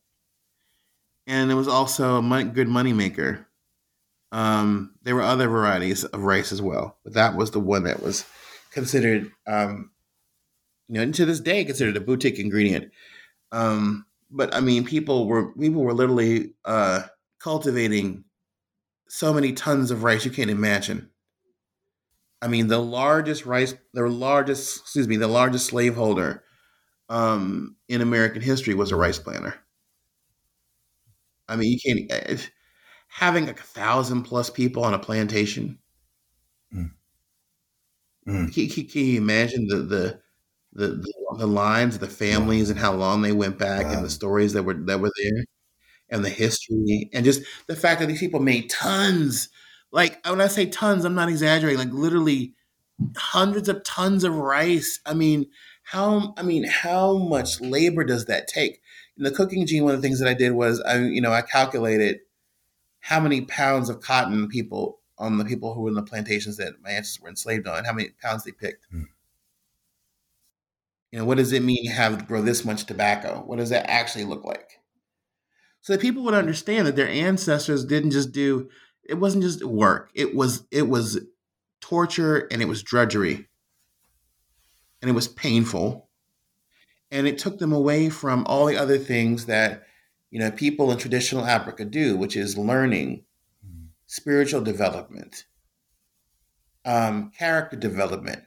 And it was also a money, good money maker. Um, there were other varieties of rice as well, but that was the one that was considered, um, you know, and to this day considered a boutique ingredient. Um, but I mean, people were people were literally uh, cultivating so many tons of rice you can't imagine. I mean, the largest rice, the largest, excuse me, the largest slaveholder um, in American history was a rice planter. I mean, you can't. having like a thousand plus people on a plantation. Mm. Mm. Can, can, can, you imagine the, the the the, the lines, the families, and how long they went back, wow. and the stories that were that were there, and the history, and just the fact that these people made tons. Like when I say tons, I'm not exaggerating. Like literally hundreds of tons of rice. I mean, how I mean, how much labor does that take? In the cooking gene, one of the things that I did was I, you know, I calculated how many pounds of cotton people on the people who were in the plantations that my ancestors were enslaved on, how many pounds they picked. Mm. You know, what does it mean to have grow this much tobacco? What does that actually look like? So that people would understand that their ancestors didn't just do it wasn't just work. It was it was torture and it was drudgery. And it was painful. And it took them away from all the other things that, you know, people in traditional Africa do, which is learning, spiritual development, um, character development,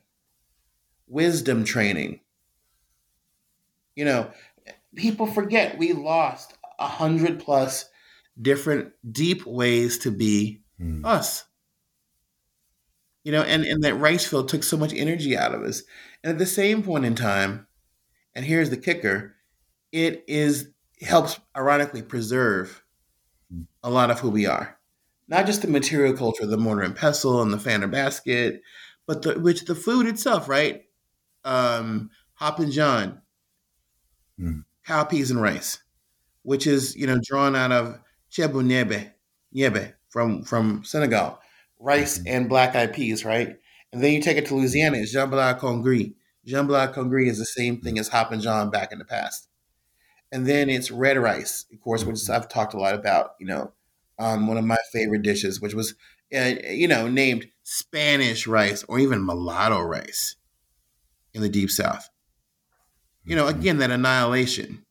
wisdom training. You know, people forget we lost a hundred plus different deep ways to be mm. us you know, and, and that rice field took so much energy out of us. And at the same point in time, and here's the kicker, it is helps ironically preserve a lot of who we are. Not just the material culture, the mortar and pestle and the fanner basket, but the which the food itself, right? Um, Hoppin' John, mm. cowpeas and rice, which is you know drawn out of Ceebu Ñebbe, Ñebbe from from Senegal rice mm-hmm. and black eyed peas, right? And then you take it to Louisiana, it's jambalaya congri. Jambalaya congri is the same thing as Hoppin' John back in the past. And then it's red rice, of course, which. I've talked a lot about, you know, um, one of my favorite dishes, which was, uh, you know, named Spanish rice or even mulatto rice in the deep south. You know, mm-hmm. again, that annihilation.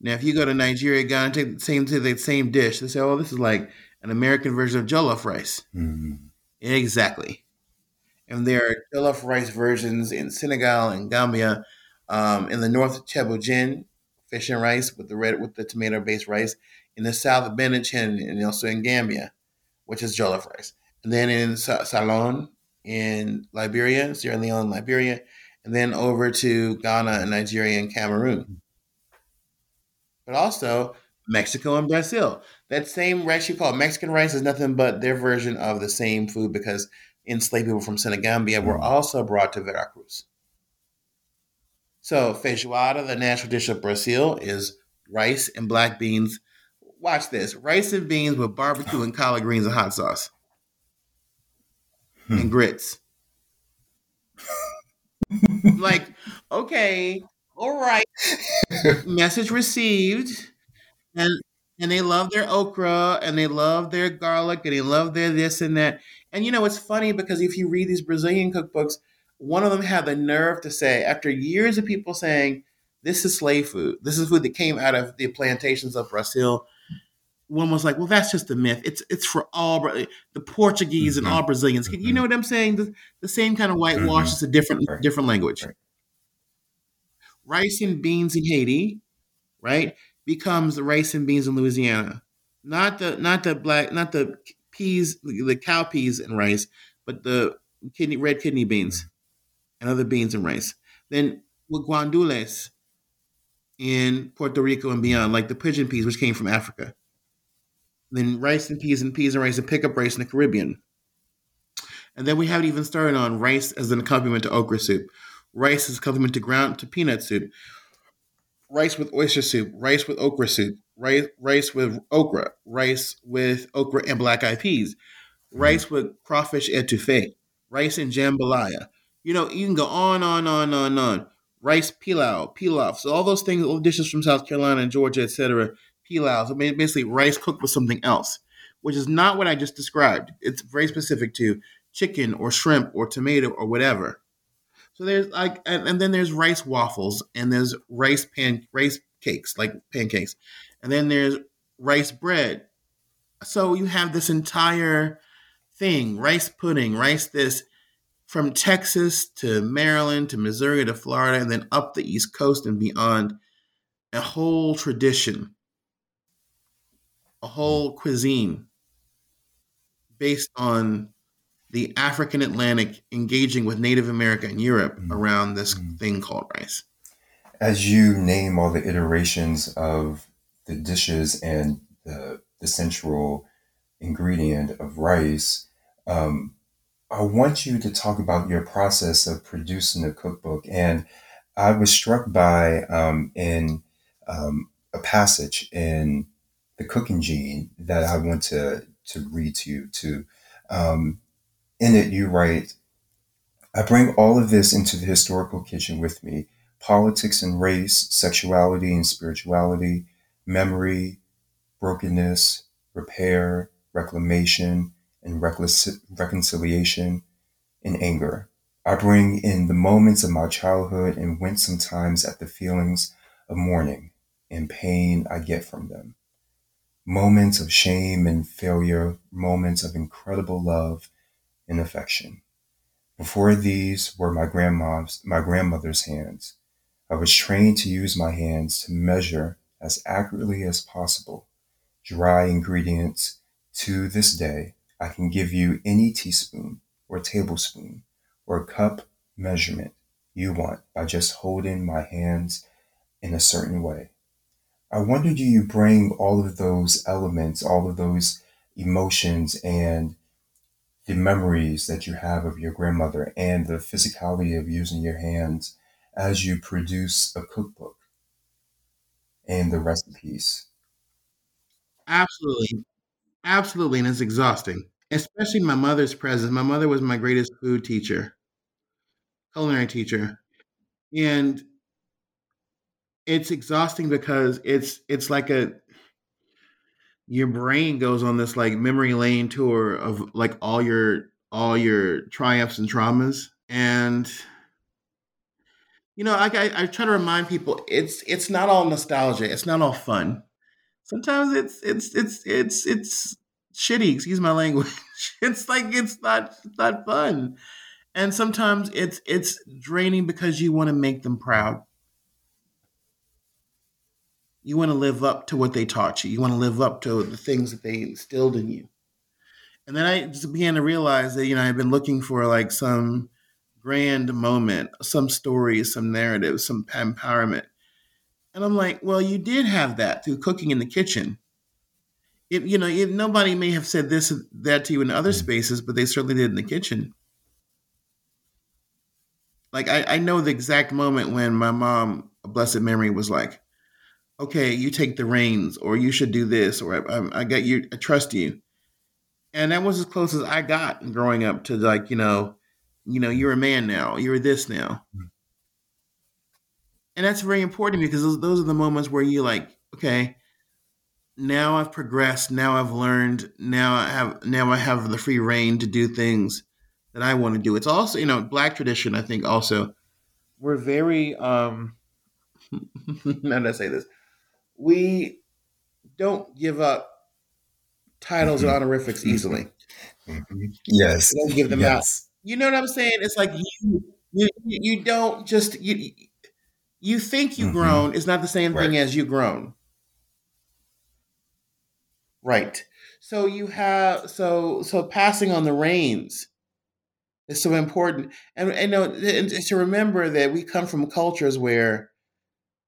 Now, if you go to Nigeria, Ghana, take the same to the same dish, they say, "Oh, this is like an American version of jollof rice. Mm-hmm. Exactly. And there are jollof rice versions in Senegal and Gambia. Um, in the north, Ceebu fish and rice with the red with the tomato based rice. In the south, Benin and also in Gambia, which is jollof rice. And then in Salone in Liberia, Sierra Leone, Liberia, and then over to Ghana and Nigeria and Cameroon. But also Mexico and Brazil. That same rice you call Mexican rice is nothing but their version of the same food because enslaved people from Senegambia were mm. also brought to Veracruz. So feijoada, the national dish of Brazil, is rice and black beans. Watch this: rice and beans with barbecue and collard greens and hot sauce, hmm. and grits. like, okay, all right. Message received and and they love their okra and they love their garlic and they love their this and that. And you know, it's funny because if you read these Brazilian cookbooks, one of them had the nerve to say, after years of people saying, this is slave food, this is food that came out of the plantations of Brazil. One was like, well, that's just a myth. It's it's for all the Portuguese mm-hmm. and all Brazilians. Mm-hmm. You know what I'm saying? The, the same kind of whitewash, mm-hmm. it's a different right. different language. Right. Rice and beans in Haiti, right? becomes the rice and beans in Louisiana. Not the not the black not the peas the cow peas and rice, but the kidney red kidney beans mm. and other beans and rice. Then with guandules in Puerto Rico and beyond, like the pigeon peas, which came from Africa. Then rice and peas and peas and rice and pickup rice in the Caribbean. And then we haven't even started on rice as an accompaniment to okra soup. Rice as accompaniment to ground to peanut soup rice with oyster soup, rice with okra soup, rice rice with okra, rice with okra and black eyed peas, rice mm. with crawfish etouffee, rice and jambalaya. You know, you can go on, on, on, on, on. Rice pilau, pilaf. So all those things, all dishes from South Carolina and Georgia, etc. Pilau. So basically, rice cooked with something else, which is not what I just described. It's very specific to chicken or shrimp or tomato or whatever. So there's like, and, and then there's rice waffles, and there's rice pan rice cakes, like pancakes, and then there's rice bread. So you have this entire thing, rice pudding, rice this, from Texas to Maryland to Missouri to Florida, and then up the East Coast and beyond, a whole tradition, a whole cuisine based on the African Atlantic engaging with Native America and Europe mm-hmm. around this mm-hmm. thing called rice. As you name all the iterations of the dishes and the, the central ingredient of rice, um, I want you to talk about your process of producing a cookbook. And I was struck by um, in um, a passage in the Cooking Gene that I want to to read to you. To um, in it, you write, "I bring all of this into the historical kitchen with me: politics and race, sexuality and spirituality, memory, brokenness, repair, reclamation, and reconciliation and anger. I bring in the moments of my childhood and wince sometimes at the feelings of mourning and pain I get from them. Moments of shame and failure, moments of incredible love and affection. Before these were my grandma's, my grandmother's hands. I was trained to use my hands to measure as accurately as possible dry ingredients. To this day, I can give you any teaspoon or tablespoon or cup measurement you want by just holding my hands in a certain way. I wonder do you bring all of those elements, all of those emotions and the memories that you have of your grandmother and the physicality of using your hands as you produce a cookbook and the recipes? Absolutely. Absolutely. And it's exhausting, especially my mother's presence. My mother was my greatest food teacher, culinary teacher. And it's exhausting because it's it's like a your brain goes on this like memory lane tour of like all your all your triumphs and traumas and you know I, I, I try to remind people it's it's not all nostalgia it's not all fun. Sometimes it's it's it's it's it's shitty excuse my language. It's like it's not not fun. And sometimes it's it's draining because you want to make them proud you want to live up to what they taught you you want to live up to the things that they instilled in you and then i just began to realize that you know i've been looking for like some grand moment some story some narrative some empowerment and I'm like, well, you did have that through cooking in the kitchen. It, you know, it, nobody may have said this that to you in other mm. spaces, but they certainly did in the kitchen. Like I, I know the exact moment when my mom, a blessed memory, was like, "Okay, you take the reins, or you should do this, or I, I got you, I trust you." And that was as close as I got growing up to like, you know, you know, you're a man now, you're this now. Mm-hmm and that's very important because those, those are the moments where you like okay now i've progressed now i've learned now i have now i have the free reign to do things that i want to do it's also you know black tradition i think also we're very um how do i say this we don't give up titles mm-hmm. and honorifics easily mm-hmm. yes we don't give them yes. out you know what i'm saying it's like you you, you don't just you you think you mm-hmm. grown is not the same right. thing as you grown. Right. So you have so so passing on the reins is so important, and and, and to remember that we come from cultures where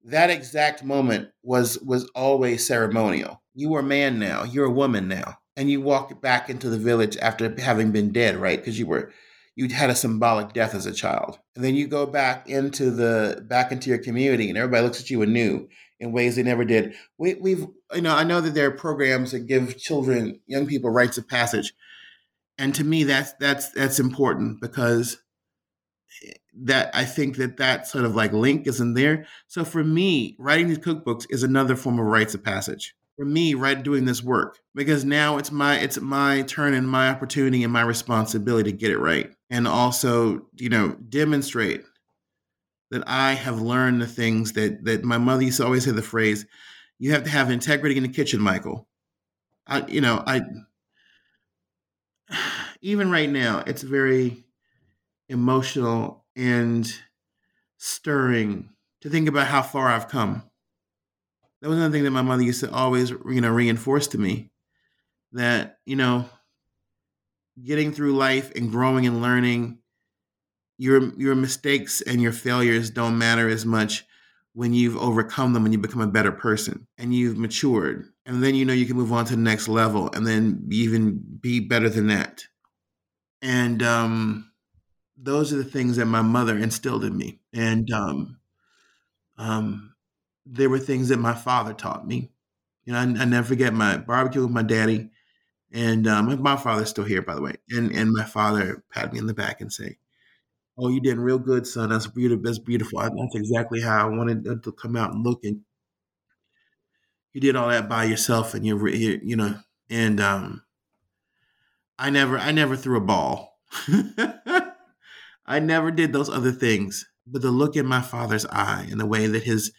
that exact moment was was always ceremonial. You were a man now. You're a woman now, and you walk back into the village after having been dead, right? Because you were you had a symbolic death as a child and then you go back into the back into your community and everybody looks at you anew in ways they never did we, we've you know i know that there are programs that give children young people rites of passage and to me that's that's that's important because that i think that that sort of like link is in there. So for me writing these cookbooks is another form of rites of passage. For me right doing this work because now it's my it's my turn and my opportunity and my responsibility to get it right. And also you know demonstrate that i have learned the things that that my mother used to always say the phrase you have to have integrity in the kitchen michael. I you know i even right now it's very emotional and stirring to think about how far i've come. That was another thing that my mother used to always, you know, reinforce to me that, you know, getting through life and growing and learning, your your mistakes and your failures don't matter as much when you've overcome them and you become a better person and you've matured. And then you know you can move on to the next level and then even be better than that. And um, those are the things that my mother instilled in me. And um, um, there were things that my father taught me. You know i, I never forget my barbecue with my daddy. And um, my father's still here by the way. And and my father pat me in the back and say oh you did real good son. That's beautiful that's beautiful. That's exactly how i wanted it to come out and look. And you did all that by yourself and you're you know and um i never i never threw a ball i never did those other things but the look in my father's eye and the way that his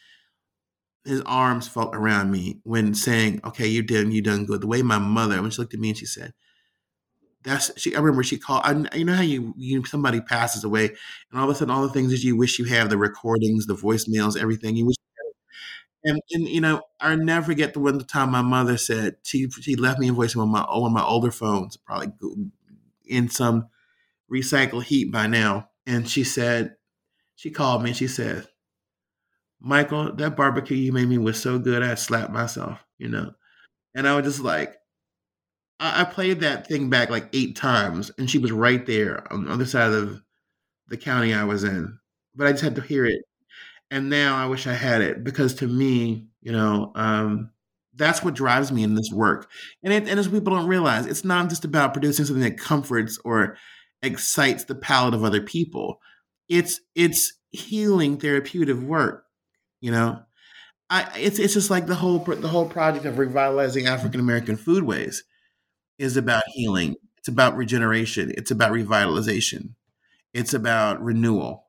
his arms felt around me when saying okay you did you done good. The way my mother when she looked at me and she said that's she i remember she called I, you know how you, you somebody passes away and all of a sudden all the things that you wish you have the recordings the voicemails everything you wish and, and you know, I never forget the one time my mother said she she left me a voice on my on my older phones, probably in some recycle heat by now, and she said she called me and she said, "Michael, that barbecue you made me was so good, I slapped myself." You know, and I was just like, I, I played that thing back like eight times, and she was right there on the other side of the county I was in, but I just had to hear it and now I wish I had it because to me, you know, um, that's what drives me in this work. And it, and as people don't realize, it's not just about producing something that comforts or excites the palate of other people. It's it's healing therapeutic work. You know, I it's it's just like the whole the whole project of revitalizing African American foodways is about healing. It's about regeneration. It's about revitalization. It's about renewal.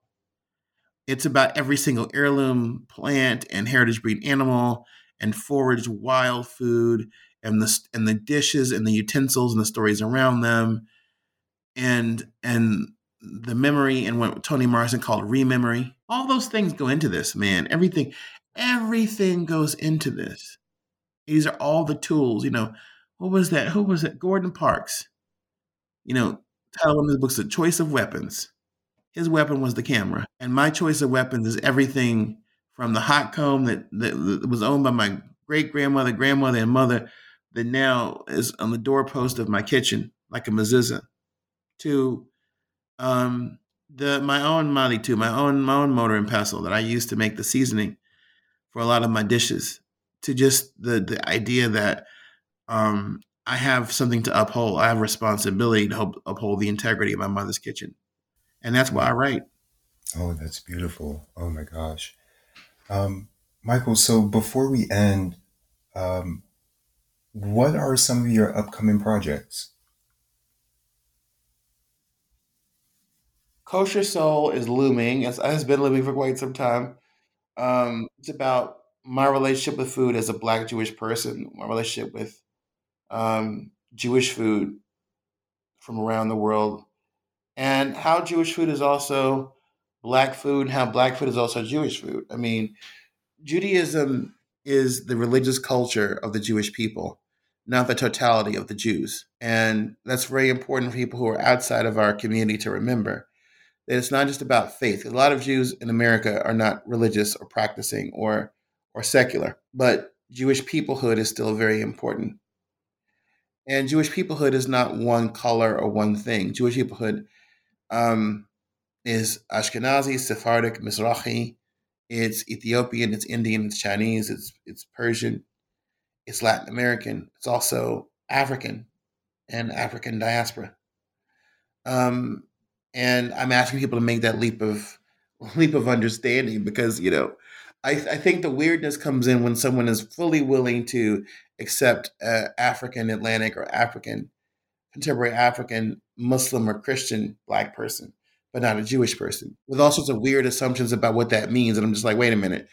It's about every single heirloom plant and heritage breed animal and foraged wild food and the and the dishes and the utensils and the stories around them and and the memory and what Toni Morrison called rememory. All those things go into this, man. Everything everything goes into this. These are all the tools, you know. What was that? Who was it? Gordon Parks. You know, title of his book's The Choice of Weapons his weapon was the camera. And my choice of weapons is everything from the hot comb that, that was owned by my great grandmother, grandmother, and mother that now is on the doorpost of my kitchen, like a mezuzah, to um, the my own Mali too, my own my own mortar and pestle that I use to make the seasoning for a lot of my dishes. To just the the idea that um, I have something to uphold. I have responsibility to help uphold the integrity of my mother's kitchen and that's why I write. Oh, that's beautiful. Oh my gosh. Um, Michael, so before we end, um, what are some of your upcoming projects? Kosher Soul is looming. It has been looming for quite some time. Um, it's about my relationship with food as a Black Jewish person, my relationship with um, Jewish food from around the world, and how Jewish food is also black food, and how black food is also Jewish food. I mean, Judaism is the religious culture of the Jewish people, not the totality of the Jews. And that's very important for people who are outside of our community to remember that it's not just about faith. A lot of Jews in America are not religious or practicing or or secular, but Jewish peoplehood is still very important. And Jewish peoplehood is not one color or one thing. Jewish peoplehood um, is Ashkenazi, Sephardic, Mizrahi. It's Ethiopian, it's Indian, it's Chinese, it's it's Persian, it's Latin American. It's also African and African diaspora. Um, and I'm asking people to make that leap of leap of understanding because you know I, I think the weirdness comes in when someone is fully willing to accept uh, African Atlantic or African contemporary African Muslim or Christian black person, but not a Jewish person, with all sorts of weird assumptions about what that means. And I'm just like, wait a minute.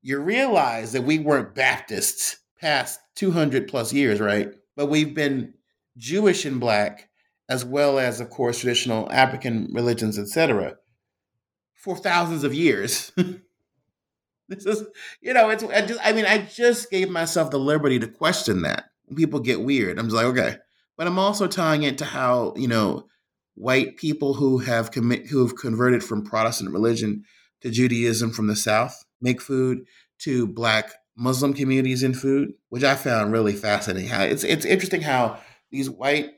You realize that we weren't Baptists past 200 plus years, right? But we've been Jewish and black, as well as, of course, traditional African religions, etc., for thousands of years. this is, you know, it's. I just, I mean, I just gave myself the liberty to question that. People get weird. I'm just like, okay, but I'm also tying it to how you know white people who have commit who have converted from Protestant religion to Judaism from the South make food to black Muslim communities in food, which I found really fascinating. How it's it's interesting how these white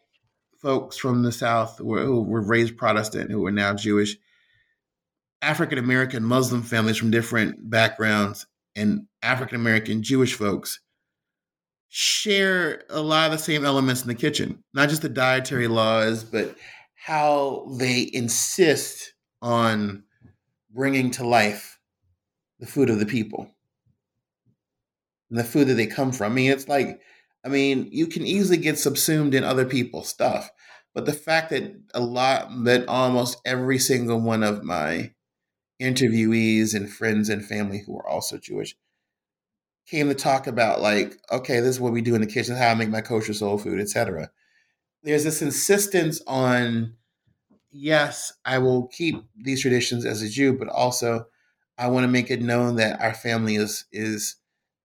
folks from the South were, who were raised Protestant, who are now Jewish, African American Muslim families from different backgrounds, and African American Jewish folks share a lot of the same elements in the kitchen, not just the dietary laws, but how they insist on bringing to life the food of the people and the food that they come from. I mean, it's like, I mean, you can easily get subsumed in other people's stuff, but the fact that a lot, that almost every single one of my interviewees and friends and family who are also Jewish came to talk about like, okay, this is what we do in the kitchen, how I make my kosher soul food, etc. There's this insistence on, yes, I will keep these traditions as a Jew, but also I want to make it known that our family is is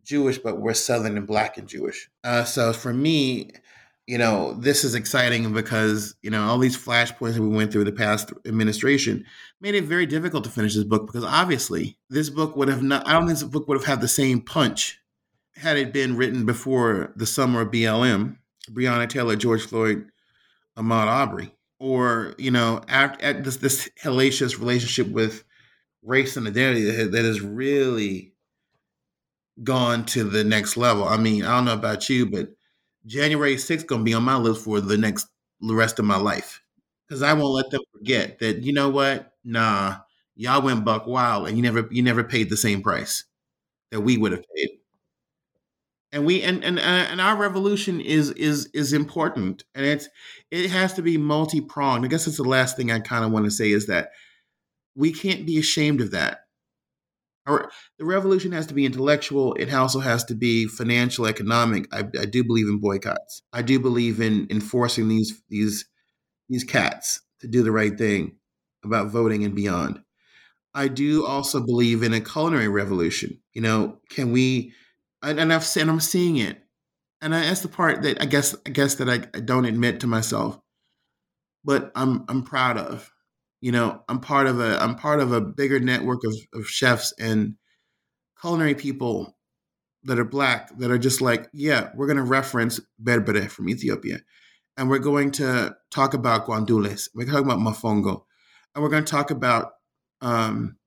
Jewish, but we're Southern and Black and Jewish. Uh, so for me, you know, this is exciting because, you know, all these flashpoints that we went through the past administration made it very difficult to finish this book because obviously this book would have not, I don't think this book would have had the same punch had it been written before the summer of BLM, Breonna Taylor, George Floyd, Ahmaud Arbery, or, you know, at, at this, this hellacious relationship with race and identity that, that has really gone to the next level. I mean, I don't know about you, but January 6th gonna be on my list for the next the rest of my life. Cause I won't let them forget that, you know what? Nah, y'all went buck wild and you never you never paid the same price that we would have paid. And we and and uh, and our revolution is is is important and it's it has to be multi-pronged. I guess that's the last thing I kind of want to say is that we can't be ashamed of that the revolution has to be intellectual. It also has to be financial, economic. I, I do believe in boycotts. I do believe in enforcing these these these cats to do the right thing about voting and beyond. I do also believe in a culinary revolution. You know, can we? And, and I've said I'm seeing it, and I, that's the part that I guess I guess that I, I don't admit to myself, but I'm I'm proud of you know i'm part of a i'm part of a bigger network of, of chefs and culinary people that are black that are just like yeah we're going to reference berbere from ethiopia and we're going to talk about guandules we're going to talk about mofongo and we're going to talk about um,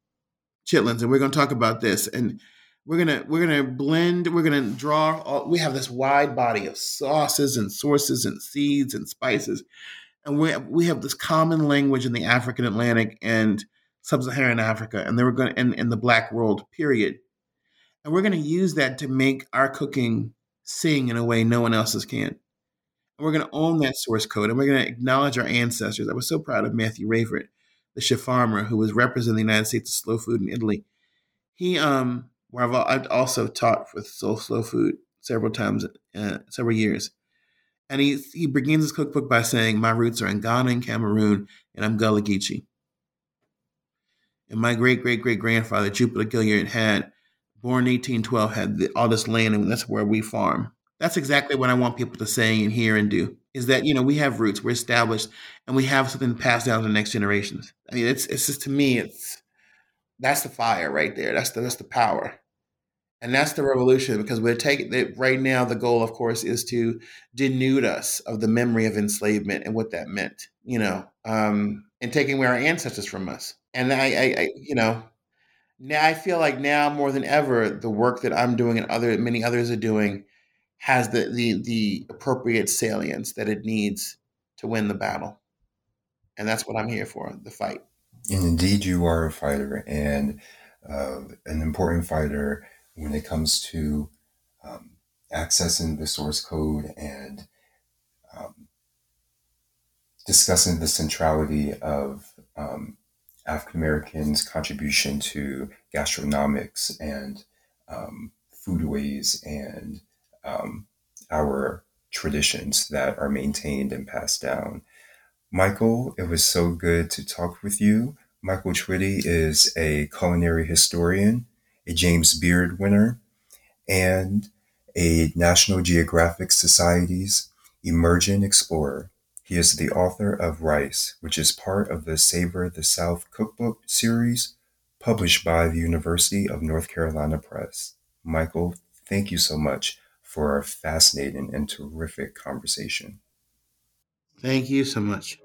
chitlins and we're going to talk about this and we're gonna we're gonna blend we're gonna draw all, we have this wide body of sauces and sources and seeds and spices and we we have this common language in the African Atlantic and sub-Saharan Africa, and then we're going in, in the Black world, period. And we're going to use that to make our cooking sing in a way no one else's can. And we're going to own that source code, and we're going to acknowledge our ancestors. I was so proud of Matthew Raiford, the chef farmer who was representing the United States of slow food in Italy. He, um, where I've, I've also taught soul slow food several times, uh, several years and he, he begins his cookbook by saying, My roots are in Ghana and Cameroon, and I'm Gullah Geechee. And my great great great grandfather, Jupiter Gilliard, had, born 1812, had the, all this land, and that's where we farm. That's exactly what I want people to say and hear and do. Is that you know we have roots, we're established, and we have something to pass down to the next generations. I mean, it's it's just to me, it's that's the fire right there. That's the that's the power and that's the revolution because we're taking it right now the goal of course is to denude us of the memory of enslavement and what that meant you know um, and taking away our ancestors from us. And I, I, I, you know now i feel like now more than ever the work that i'm doing and other many others are doing has the the, the appropriate salience that it needs to win the battle. And that's what i'm here for the fight. And indeed you are a fighter and uh, an important fighter when it comes to um, accessing the source code and um, discussing the centrality of um, African Americans' contribution to gastronomics and um, foodways and um, our traditions that are maintained and passed down. Michael, it was so good to talk with you. Michael Twitty is a culinary historian a James Beard winner, and a National Geographic Society's emerging explorer. He is the author of Rice, which is part of the Savor the South cookbook series published by the University of North Carolina Press. Michael, thank you so much for a fascinating and terrific conversation. Thank you so much.